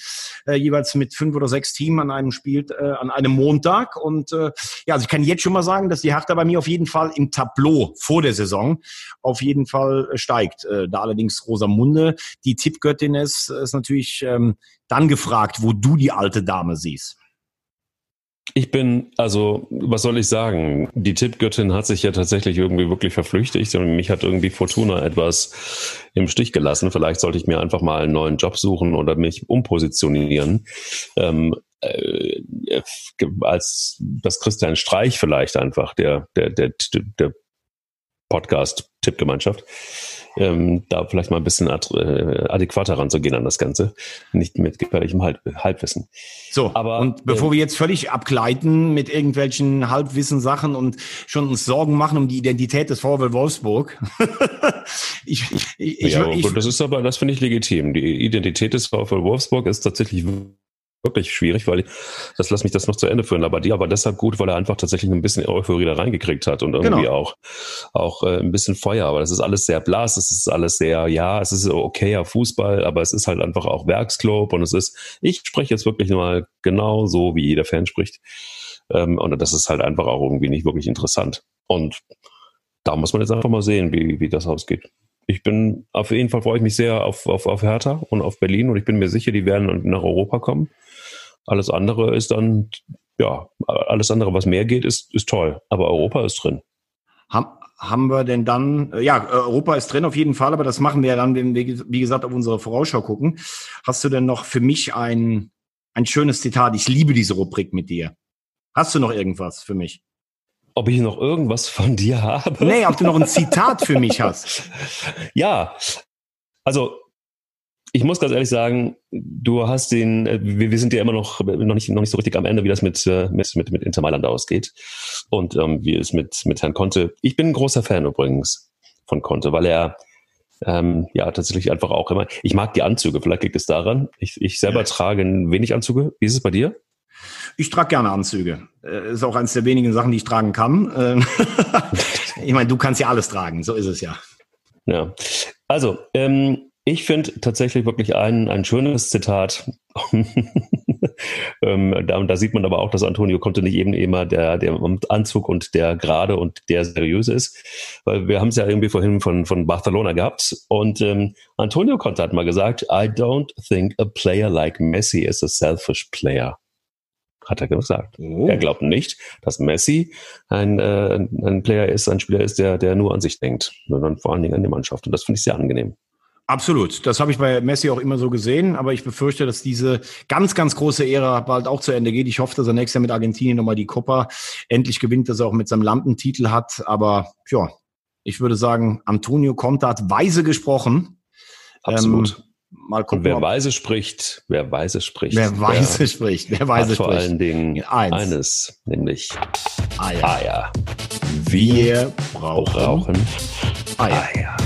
äh, jeweils mit fünf oder sechs Teams an einem Spiel, äh, an einem Montag. Und äh, ja, also ich kann jetzt schon mal sagen, dass die Hertha bei mir auf jeden jeden Fall im Tableau vor der Saison auf jeden Fall äh, steigt. Äh, da allerdings Rosamunde, die Tippgöttin ist, ist natürlich ähm, dann gefragt, wo du die alte Dame siehst. Ich bin, also, was soll ich sagen? Die Tippgöttin hat sich ja tatsächlich irgendwie wirklich verflüchtigt und mich hat irgendwie Fortuna etwas im Stich gelassen. Vielleicht sollte ich mir einfach mal einen neuen Job suchen oder mich umpositionieren. Ähm, äh, als das Christian Streich vielleicht einfach, der, der, der, der Podcast-Tippgemeinschaft, ähm, da vielleicht mal ein bisschen ad, äh, adäquater ranzugehen an das Ganze, nicht mit gefährlichem Halb Halbwissen. So, aber und bevor äh, wir jetzt völlig abgleiten mit irgendwelchen Halbwissen-Sachen und schon uns Sorgen machen um die Identität des VW Wolfsburg. (laughs) ich, ich, ich, ja, ich, das ist aber, das finde ich legitim. Die Identität des VW Wolfsburg ist tatsächlich wirklich schwierig, weil das lass mich das noch zu Ende führen. Aber die aber deshalb gut, weil er einfach tatsächlich ein bisschen Euphorie da reingekriegt hat und irgendwie genau. auch auch äh, ein bisschen Feuer. Aber das ist alles sehr blass, es ist alles sehr, ja, es ist okayer Fußball, aber es ist halt einfach auch Werksclub und es ist, ich spreche jetzt wirklich mal genau so, wie jeder Fan spricht. Ähm, und das ist halt einfach auch irgendwie nicht wirklich interessant. Und da muss man jetzt einfach mal sehen, wie, wie das ausgeht ich bin, auf jeden Fall freue ich mich sehr auf, auf, auf Hertha und auf Berlin und ich bin mir sicher, die werden nach Europa kommen. Alles andere ist dann, ja, alles andere, was mehr geht, ist, ist toll. Aber Europa ist drin. Haben, haben wir denn dann, ja, Europa ist drin auf jeden Fall, aber das machen wir ja dann, wenn wir, wie gesagt, auf unsere Vorausschau gucken. Hast du denn noch für mich ein, ein schönes Zitat? Ich liebe diese Rubrik mit dir. Hast du noch irgendwas für mich? ob ich noch irgendwas von dir habe? Nee, ob du noch ein Zitat für mich hast. (laughs) Ja, also ich muss ganz ehrlich sagen, du hast den, äh, wir, wir sind ja immer noch, noch nicht, noch nicht so richtig am Ende, wie das mit, äh, mit, mit, mit Inter Mailand ausgeht. Und ähm, wie es mit, mit Herrn Conte. Ich bin ein großer Fan übrigens von Conte, weil er ähm, ja tatsächlich einfach auch immer. Ich mag die Anzüge, vielleicht liegt es daran. Ich, ich selber ja. trage wenig Anzüge. Wie ist es bei dir? Ich trage gerne Anzüge. Äh, ist auch eines der wenigen Sachen, die ich tragen kann. Ähm, (laughs) ich meine, du kannst ja alles tragen, so ist es ja. Ja. Also, ähm, ich finde tatsächlich wirklich ein, ein schönes Zitat. (laughs) ähm, da, da, sieht man aber auch, dass Antonio Conte nicht eben immer der, der Anzug und der gerade und der seriöse ist. Weil wir haben es ja irgendwie vorhin von, von Barcelona gehabt. Und ähm, Antonio Conte hat mal gesagt, I don't think a player like Messi is a selfish player hat er gesagt. Oh. Er glaubt nicht, dass Messi ein, äh, ein Player ist, ein Spieler ist, der, der nur an sich denkt, sondern vor allen Dingen an die Mannschaft. Und das finde ich sehr angenehm. Absolut. Das habe ich bei Messi auch immer so gesehen, aber ich befürchte, dass diese ganz, ganz große Ära bald auch zu Ende geht. Ich hoffe, dass er nächstes Jahr mit Argentinien nochmal die Copa endlich gewinnt, dass er auch mit seinem Landentitel hat. Aber ja, ich würde sagen, Antonio Conte hat weise gesprochen. Absolut. Ähm, mal gucken. Und wer weise spricht, wer weise spricht. Wer weise spricht, wer weise spricht. Vor allen Dingen eins, eines, nämlich Eier. Eier. Wir brauchen, brauchen Eier. Eier.